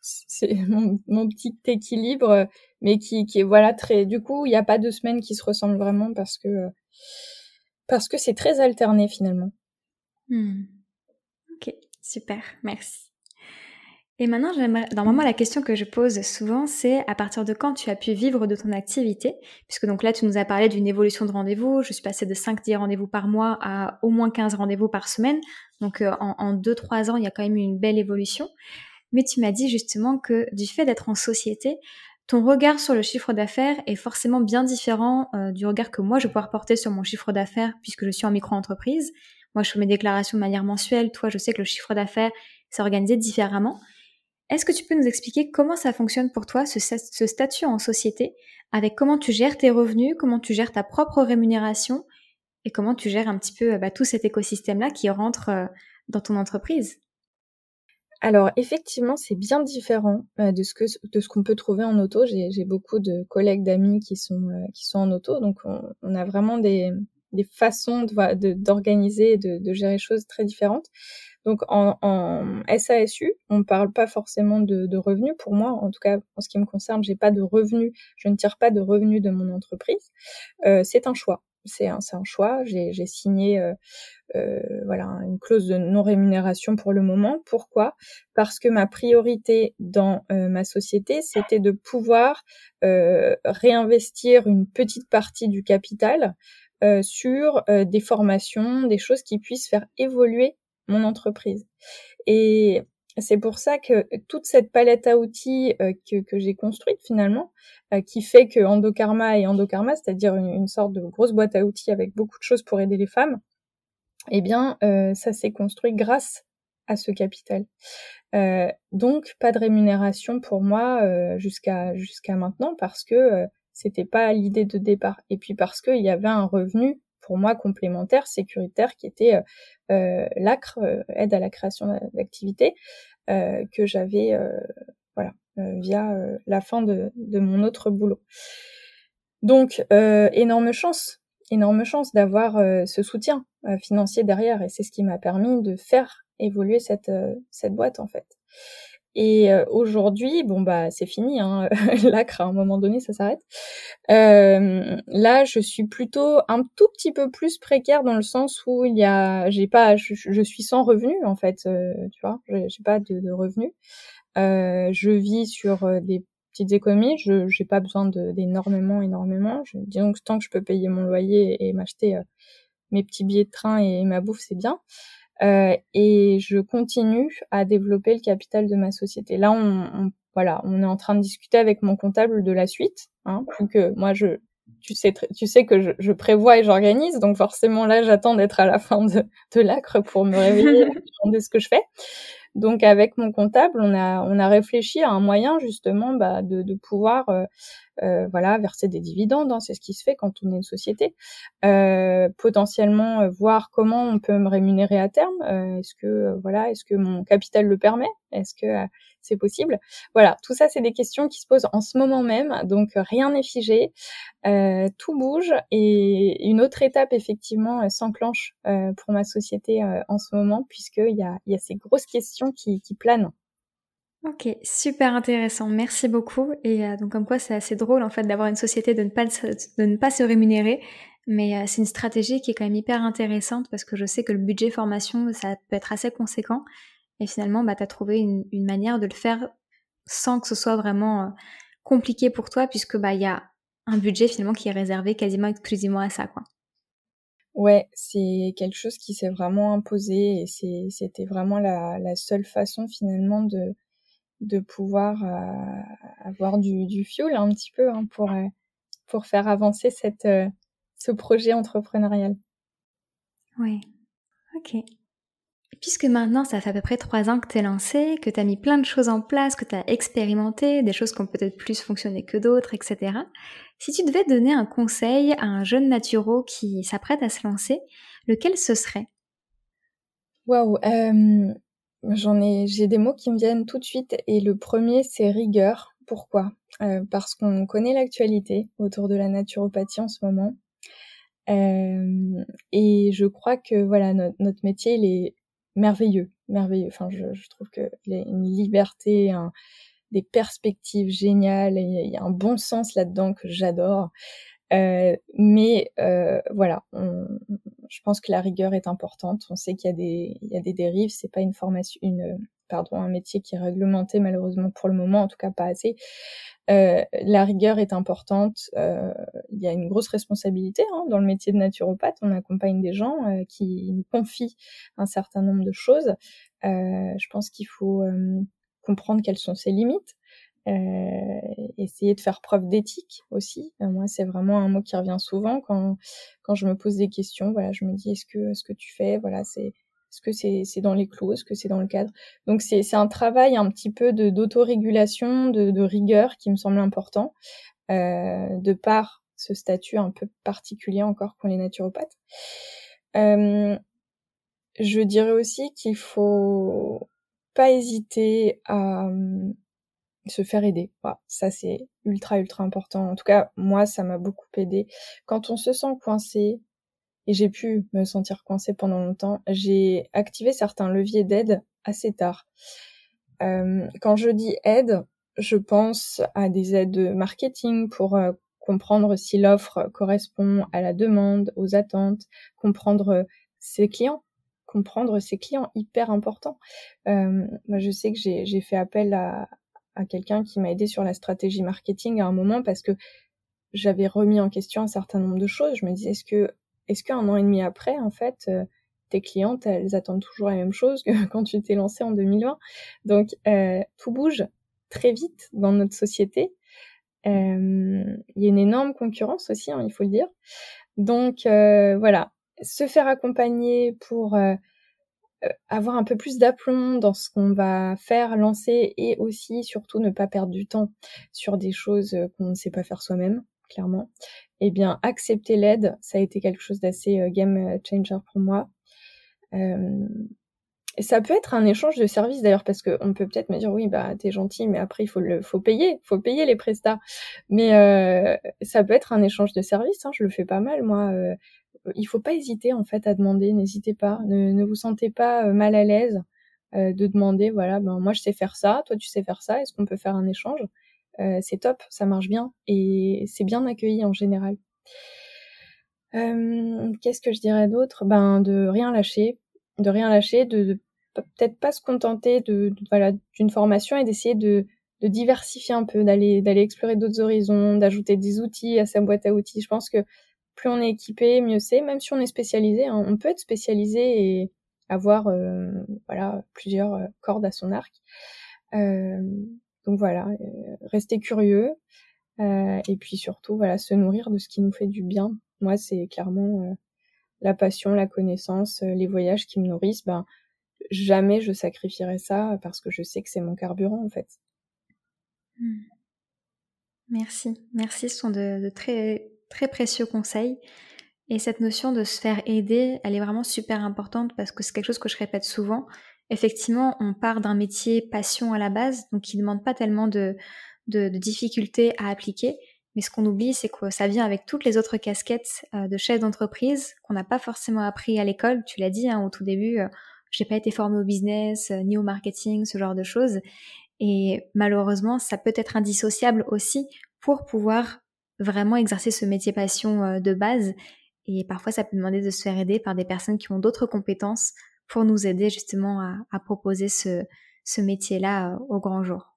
Speaker 2: c'est mon, petit équilibre, mais qui qui est voilà très. Du coup, il n'y a pas de semaine qui se ressemblent vraiment parce que parce que c'est très alterné finalement.
Speaker 1: Hmm. Ok, super, merci. Et maintenant, normalement, la question que je pose souvent, c'est à partir de quand tu as pu vivre de ton activité? Puisque donc là, tu nous as parlé d'une évolution de rendez-vous. Je suis passée de 5-10 rendez-vous par mois à au moins 15 rendez-vous par semaine. Donc, euh, en 2-3 ans, il y a quand même eu une belle évolution. Mais tu m'as dit justement que du fait d'être en société, ton regard sur le chiffre d'affaires est forcément bien différent euh, du regard que moi je peux pouvoir porter sur mon chiffre d'affaires puisque je suis en micro-entreprise. Moi, je fais mes déclarations de manière mensuelle. Toi, je sais que le chiffre d'affaires, s'est organisé différemment. Est-ce que tu peux nous expliquer comment ça fonctionne pour toi, ce, statut en société, avec comment tu gères tes revenus, comment tu gères ta propre rémunération et comment tu gères un petit peu bah, tout cet écosystème-là qui rentre euh, dans ton entreprise?
Speaker 2: Alors effectivement, c'est bien différent euh, de ce que de ce qu'on peut trouver en auto. J'ai beaucoup de collègues d'amis qui sont euh, qui sont en auto, donc on, a vraiment des des façons d'organiser de, et de, gérer choses très différentes. Donc en, en SASU, on ne parle pas forcément de, de, revenus. Pour moi, en tout cas, en ce qui me concerne, j'ai pas de revenus. Je ne tire pas de revenus de mon entreprise. Euh, c'est un choix. C'est un, choix. J'ai signé euh, euh, voilà une clause de non rémunération pour le moment. Pourquoi? Parce que ma priorité dans euh, ma société, c'était de pouvoir réinvestir une petite partie du capital sur des formations, des choses qui puissent faire évoluer mon entreprise. C'est pour ça que toute cette palette à outils euh, que, j'ai construite finalement, qui fait que Endokarma et Endokarma, c'est-à-dire une, sorte de grosse boîte à outils avec beaucoup de choses pour aider les femmes, eh bien, ça s'est construit grâce à ce capital. donc, pas de rémunération pour moi jusqu'à jusqu'à maintenant parce que c'était pas l'idée de départ. Et puis parce qu'il y avait un revenu moi complémentaire, sécuritaire, qui était euh, euh l'ACRE, euh, aide à la création d'activités, que j'avais via la fin de, mon autre boulot. Donc énorme chance, énorme chance d'avoir ce soutien financier derrière, et c'est ce qui m'a permis de faire évoluer cette boîte en fait. Et euh, aujourd'hui, bon bah c'est fini, hein, l'acre à un moment donné ça s'arrête. Euh, là, je suis plutôt un tout petit peu plus précaire dans le sens où il y a, j'ai pas, je, suis sans revenu en fait, euh, tu vois, j'ai pas de, de je vis sur des petites économies, je j'ai pas besoin d'énormément, énormément. Je, disons que tant que je peux payer mon loyer et m'acheter mes petits billets de train et ma bouffe, c'est bien. Euh, et je continue à développer le capital de ma société. Là, on, voilà, on est en train de discuter avec mon comptable de la suite. Hein, donc moi, je, tu sais, tu sais que je, je prévois et j'organise, donc forcément là, j'attends d'être à la fin de, de l'acre pour me réveiller et demander ce que je fais. Donc avec mon comptable, on a on a réfléchi à un moyen justement bah, de, de pouvoir euh, euh, voilà verser des dividendes. Hein, c'est ce qui se fait quand on est une société. Euh, potentiellement euh, voir comment on peut me rémunérer à terme. Euh, est-ce que voilà, est-ce que mon capital le permet? Est-ce que c'est possible? Voilà, tout ça c'est des questions qui se posent en ce moment même. Donc rien n'est figé, tout bouge et une autre étape effectivement s'enclenche pour ma société en ce moment puisqu'il y a, y a ces grosses questions qui, planent.
Speaker 1: Ok, super intéressant, merci beaucoup. Et euh, donc comme quoi c'est assez drôle en fait d'avoir une société de ne pas, de ne pas se rémunérer, mais euh, c'est une stratégie qui est quand même hyper intéressante parce que je sais que le budget formation, ça peut être assez conséquent. Et finalement, bah, tu as trouvé une, manière de le faire sans que ce soit vraiment euh, compliqué pour toi puisque bah il y a un budget finalement qui est réservé quasiment exclusivement à ça quoi.
Speaker 2: Ouais, c'est quelque chose qui s'est vraiment imposé et c'était vraiment la, seule façon finalement de, pouvoir euh, avoir du, fuel un petit peu hein, pour, euh, pour faire avancer euh, ce projet entrepreneurial.
Speaker 1: Oui, ok. puisque maintenant, ça fait à peu près trois ans que tu es lancé, que tu as mis plein de choses en place, que tu as expérimenté, des choses qui ont peut-être plus fonctionné que d'autres, etc. Si tu devais donner un conseil à un jeune naturo qui s'apprête à se lancer, lequel ce serait?
Speaker 2: Waouh, j'en ai, j'ai des mots qui me viennent tout de suite et le premier c'est rigueur. Pourquoi? Euh, Parce qu'on connaît l'actualité autour de la naturopathie en ce moment. Euh, et je crois que voilà notre, métier il est merveilleux, merveilleux. Je, trouve qu'il y a une liberté, des perspectives géniales, il y a un bon sens là-dedans que j'adore. Euh, mais euh, voilà, je pense que la rigueur est importante. On sait qu'il y a des, il y a dérives. C'est pas une formation, une, pardon, un métier qui est réglementé malheureusement pour le moment, en tout cas pas assez. Euh, la rigueur est importante. Il y a une grosse responsabilité hein, dans le métier de naturopathe. On accompagne des gens qui nous confient un certain nombre de choses. je pense qu'il faut comprendre quelles sont ses limites. essayer de faire preuve d'éthique aussi. moi, c'est vraiment un mot qui revient souvent quand quand je me pose des questions. Voilà, je me dis est-ce que ce que tu fais, voilà, c'est est-ce que c'est dans les clous? Est-ce que c'est dans le cadre? Donc c'est un travail un petit peu d'autorégulation, de, rigueur qui me semble important, euh, de par ce statut un peu particulier encore qu'ont les naturopathes. Euh, je dirais aussi qu'il faut pas hésiter à hum, se faire aider. Ça c'est ultra ultra important. En tout cas, moi ça m'a beaucoup aidé. Quand on se sent coincé, et j'ai pu me sentir coincée pendant longtemps, j'ai activé certains leviers d'aide assez tard. Euh, quand je dis aide, je pense à des aides marketing pour euh, comprendre si l'offre correspond à la demande, aux attentes, comprendre ses clients, comprendre ses clients, hyper important. Euh, moi, je sais que j'ai fait appel à, à quelqu'un qui m'a aidé sur la stratégie marketing à un moment parce que j'avais remis en question un certain nombre de choses. Je me disais, est-ce que est-ce qu'un an et demi après, en fait, euh, tes clientes, elles attendent toujours la même chose que quand tu t'es lancé en 2020 Donc, euh, tout bouge très vite dans notre société. Euh, il y a une énorme concurrence aussi, hein, il faut le dire. Donc, voilà, se faire accompagner pour avoir un peu plus d'aplomb dans ce qu'on va faire, lancer et aussi surtout ne pas perdre du temps sur des choses qu'on ne sait pas faire soi-même, clairement eh bien, accepter l'aide, ça a été quelque chose d'assez euh, game changer pour moi. Euh, ça peut être un échange de services d'ailleurs, parce qu'on peut peut-être me dire oui, bah t'es gentil, mais après il faut le, faut payer, faut payer les prestats. Mais euh, ça peut être un échange de services. Hein, je le fais pas mal moi. Euh, il faut pas hésiter en fait à demander. N'hésitez pas. Ne, vous sentez pas euh, mal à l'aise de demander. Voilà, ben moi je sais faire ça, toi tu sais faire ça. Est-ce qu'on peut faire un échange? Euh, c'est top, ça marche bien et c'est bien accueilli en général. Euh, qu'est-ce que je dirais d'autre? Ben de rien lâcher, de rien lâcher, de, peut-être pas se contenter de, voilà d'une formation et d'essayer de, de diversifier un peu, d'aller d'aller explorer d'autres horizons, d'ajouter des outils à sa boîte à outils. Je pense que plus on est équipé, mieux c'est. Même si on est spécialisé, hein, on peut être spécialisé et avoir euh, voilà plusieurs cordes à son arc. Euh, donc voilà, euh, rester curieux euh, et puis surtout voilà se nourrir de ce qui nous fait du bien. Moi, c'est clairement euh, la passion, la connaissance, les voyages qui me nourrissent. Ben jamais je sacrifierai ça parce que je sais que c'est mon carburant en fait.
Speaker 1: Hmm. Merci, merci, ce sont de, très très précieux conseils. Et cette notion de se faire aider, elle est vraiment super importante parce que c'est quelque chose que je répète souvent effectivement, on part d'un métier passion à la base, donc qui ne demande pas tellement de, difficultés à appliquer. Mais ce qu'on oublie, c'est que ça vient avec toutes les autres casquettes euh, de chef d'entreprise qu'on n'a pas forcément appris à l'école. Tu l'as dit hein, au tout début, euh, j'ai pas été formée au business, euh, ni au marketing, ce genre de choses. Et malheureusement, ça peut être indissociable aussi pour pouvoir vraiment exercer ce métier passion de base. Et parfois, ça peut demander de se faire aider par des personnes qui ont d'autres compétences pour nous aider justement à, proposer ce, ce métier-là euh, au grand jour.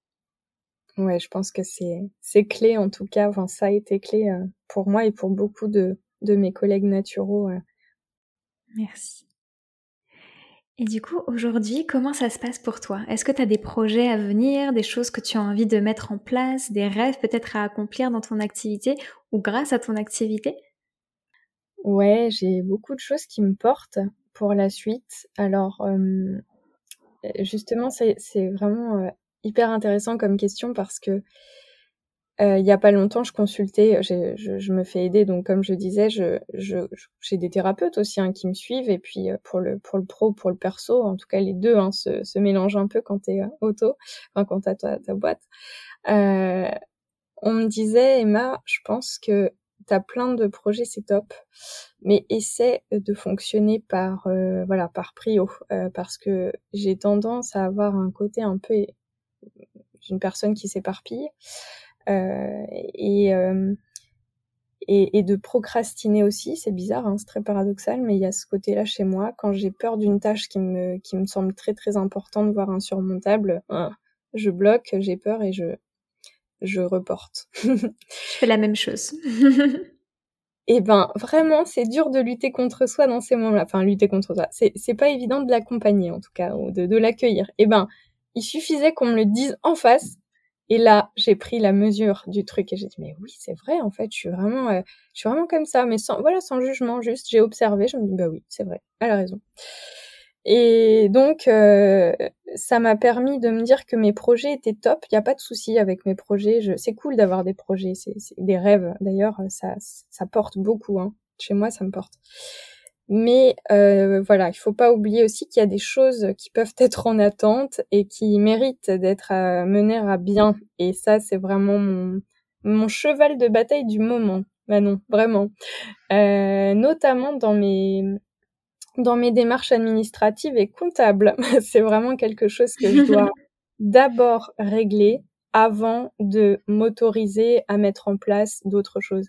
Speaker 2: Ouais, je pense que c'est c'est clé en tout cas. Enfin, ça a été clé euh, pour moi et pour beaucoup de de mes collègues naturaux. Euh.
Speaker 1: Merci. Et du coup, aujourd'hui, comment ça se passe pour toi? Est-ce que tu as des projets à venir, des choses que tu as envie de mettre en place, des rêves peut-être à accomplir dans ton activité ou grâce à ton activité?
Speaker 2: Ouais, j'ai beaucoup de choses qui me portent pour la suite. Alors, justement, c'est vraiment hyper intéressant comme question parce que Euh, il y a pas longtemps, je consultais, je, me fais aider, donc comme je disais, j'ai des thérapeutes aussi hein, qui me suivent, et puis euh, pour le pour le pro, pour le perso, en tout cas les deux hein, se, se mélangent un peu quand t'es euh, auto, enfin quand t'as ta, ta boîte. Euh, on me disait, Emma, je pense que t'as plein de projets, c'est top, mais essaie de fonctionner par euh, voilà par prio, parce que j'ai tendance à avoir un côté un peu d'une personne qui s'éparpille. Euh, et, euh, et, et, de procrastiner aussi. C'est bizarre, hein, c'est très paradoxal, mais il y a ce côté-là chez moi. Quand j'ai peur d'une tâche qui me, qui me semble très très importante, voire insurmontable, hein, je bloque, j'ai peur et je, je reporte.
Speaker 1: je fais la même chose.
Speaker 2: et eh ben vraiment, c'est dur de lutter contre soi dans ces moments-là. Enfin, lutter contre soi, c'est c'est pas évident de l'accompagner en tout cas ou de, de l'accueillir. Et eh ben, il suffisait qu'on me le dise en face et là, j'ai pris la mesure du truc et j'ai dit mais oui, c'est vrai en fait, je suis vraiment euh, je suis vraiment comme ça mais sans voilà, sans jugement, juste j'ai observé, je me dis bah oui, c'est vrai, elle a raison. Et donc euh, ça m'a permis de me dire que mes projets étaient top, il y a pas de souci avec mes projets, je... c'est cool d'avoir des projets, c'est des rêves d'ailleurs, ça ça porte beaucoup hein. Chez moi, ça me porte. Mais euh, voilà, il faut pas oublier aussi qu'il y a des choses qui peuvent être en attente et qui méritent d'être euh, menées à bien. Et ça, c'est vraiment mon, mon cheval de bataille du moment. non, vraiment. Euh, notamment dans mes dans mes démarches administratives et comptables. c'est vraiment quelque chose que je dois d'abord régler avant de m'autoriser à mettre en place d'autres choses.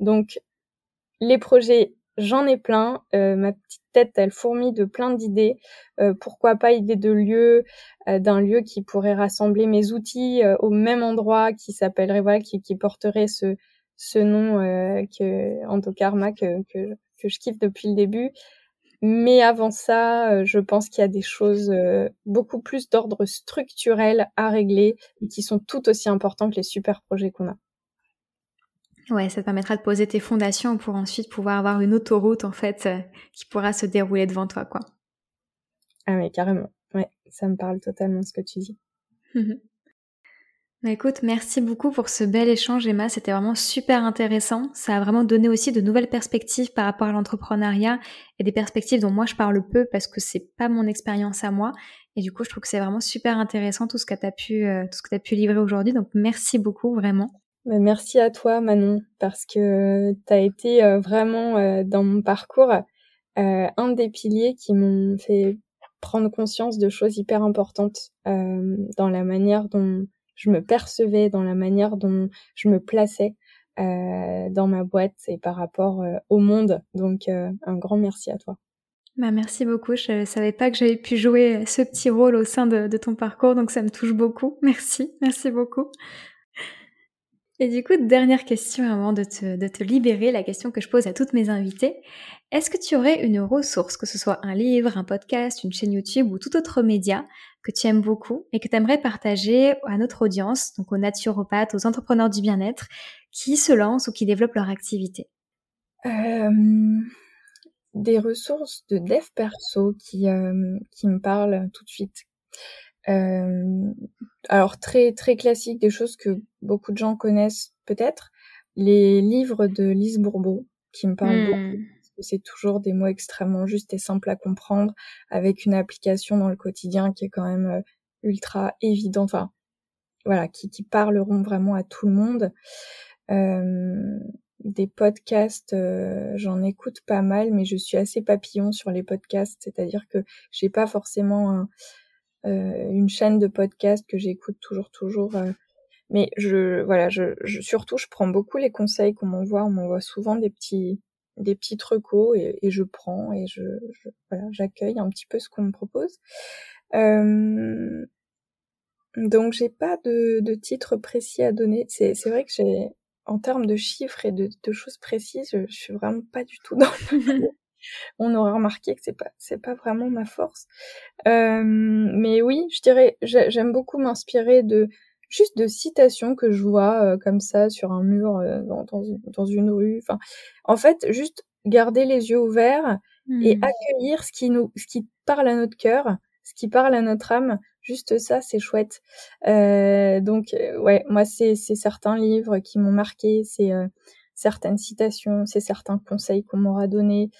Speaker 2: Donc, les projets J'en ai plein. Euh, ma petite tête, elle fourmille de plein d'idées. Euh, pourquoi pas idée de lieu, euh, d'un lieu qui pourrait rassembler mes outils au même endroit, qui s'appellerait voilà, qui, porterait ce nom que Antokarma que, que que je kiffe depuis le début. Mais avant ça, je pense qu'il y a des choses beaucoup plus d'ordre structurel à régler et qui sont tout aussi importantes que les super projets qu'on a.
Speaker 1: Ouais, ça te permettra de poser tes fondations pour ensuite pouvoir avoir une autoroute en fait euh, qui pourra se dérouler devant toi, quoi.
Speaker 2: Ah oui, carrément. Ouais, ça me parle totalement ce que tu dis.
Speaker 1: Bah écoute, merci beaucoup pour ce bel échange, Emma. C'était vraiment super intéressant. Ça a vraiment donné aussi de nouvelles perspectives par rapport à l'entrepreneuriat et des perspectives dont moi je parle peu parce que c'est pas mon expérience à moi. Et du coup, je trouve que c'est vraiment super intéressant tout ce que tu as pu, euh, tout ce que tu as pu livrer aujourd'hui. Donc merci beaucoup, vraiment.
Speaker 2: Bah, merci à toi Manon parce que tu as été euh, vraiment euh, dans mon parcours euh, un des piliers qui m'ont fait prendre conscience de choses hyper importantes dans la manière dont je me percevais, dans la manière dont je me plaçais dans ma boîte et par rapport au monde. Donc un grand merci à toi.
Speaker 1: Bah, merci beaucoup. Je ne savais pas que j'avais pu jouer ce petit rôle au sein de ton parcours, donc ça me touche beaucoup. Merci, merci beaucoup. Et du coup, dernière question avant de te, de te libérer, la question que je pose à toutes mes invitées. Est-ce que tu aurais une ressource, que ce soit un livre, un podcast, une chaîne YouTube ou tout autre média que tu aimes beaucoup et que tu aimerais partager à notre audience, donc aux naturopathes, aux entrepreneurs du bien-être, qui se lancent ou qui développent leur activité?
Speaker 2: Euh, Des ressources de dev perso qui, euh, qui me parlent tout de suite. Euh, alors très très classique, des choses que beaucoup de gens connaissent peut-être, les livres de Lise Bourbeau qui me parlent beaucoup. Hmm. C'est toujours des mots extrêmement justes et simples à comprendre, avec une application dans le quotidien qui est quand même euh, ultra évidente, enfin voilà, qui, qui parleront vraiment à tout le monde. Euh, des podcasts, euh, j'en écoute pas mal, mais je suis assez papillon sur les podcasts, c'est-à-dire que j'ai pas forcément un, une chaîne de podcast que j'écoute toujours, toujours. Euh. mais je, voilà, je, je, surtout, je prends beaucoup les conseils qu'on m'envoie. On m'envoie souvent des petits, des petits recos et, et je prends et je, je voilà, j'accueille un petit peu ce qu'on me propose. Euh, donc j'ai pas de, de titre précis à donner. C'est, c'est vrai que j'ai, en termes de chiffres et de, de choses précises, je, je, suis vraiment pas du tout dans le on aura remarqué que c'est pas c'est pas vraiment ma force. Euh, mais oui, je dirais j'aime beaucoup m'inspirer de juste de citations que je vois euh, comme ça sur un mur euh, dans, dans, une rue. Enfin, en fait, juste garder les yeux ouverts et mmh. accueillir ce qui nous ce qui parle à notre cœur, ce qui parle à notre âme juste ça, c'est chouette. Donc ouais, moi c'est certains livres qui m'ont marqué, c'est certaines citations, c'est certains conseils qu'on m'aura donnés,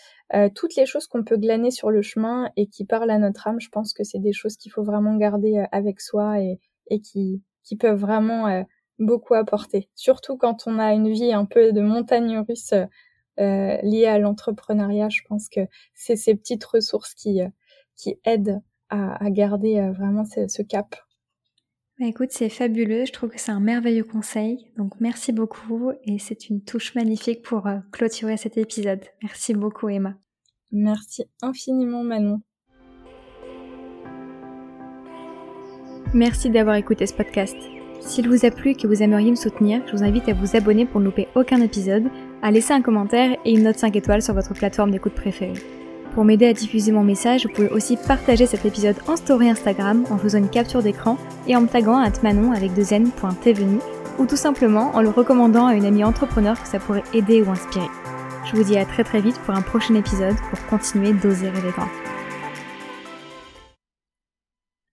Speaker 2: toutes les choses qu'on peut glaner sur le chemin et qui parlent à notre âme. Je pense que c'est des choses qu'il faut vraiment garder avec soi et, et qui qui peuvent vraiment beaucoup apporter. Surtout quand on a une vie un peu de montagne russe euh, liées à l'entrepreneuriat. Je pense que c'est ces petites ressources qui, euh, qui aident à, garder euh, vraiment ce cap.
Speaker 1: Bah écoute, c'est fabuleux. Je trouve que c'est un merveilleux conseil. Donc merci beaucoup et c'est une touche magnifique pour euh, clôturer cet épisode. Merci beaucoup Emma.
Speaker 2: Merci infiniment Manon.
Speaker 1: Merci d'avoir écouté ce podcast. S'il vous a plu et que vous aimeriez me soutenir, je vous invite à vous abonner pour ne louper aucun épisode, à laisser un commentaire et une note 5 étoiles sur votre plateforme d'écoute préférée. Pour m'aider à diffuser mon message, vous pouvez aussi partager cet épisode en story Instagram en faisant une capture d'écran et en me taguant à manon avec deux n.tvenu ou tout simplement en le recommandant à une amie entrepreneur que ça pourrait aider ou inspirer. Je vous dis à très très vite pour un prochain épisode pour continuer d'oser rêver grand.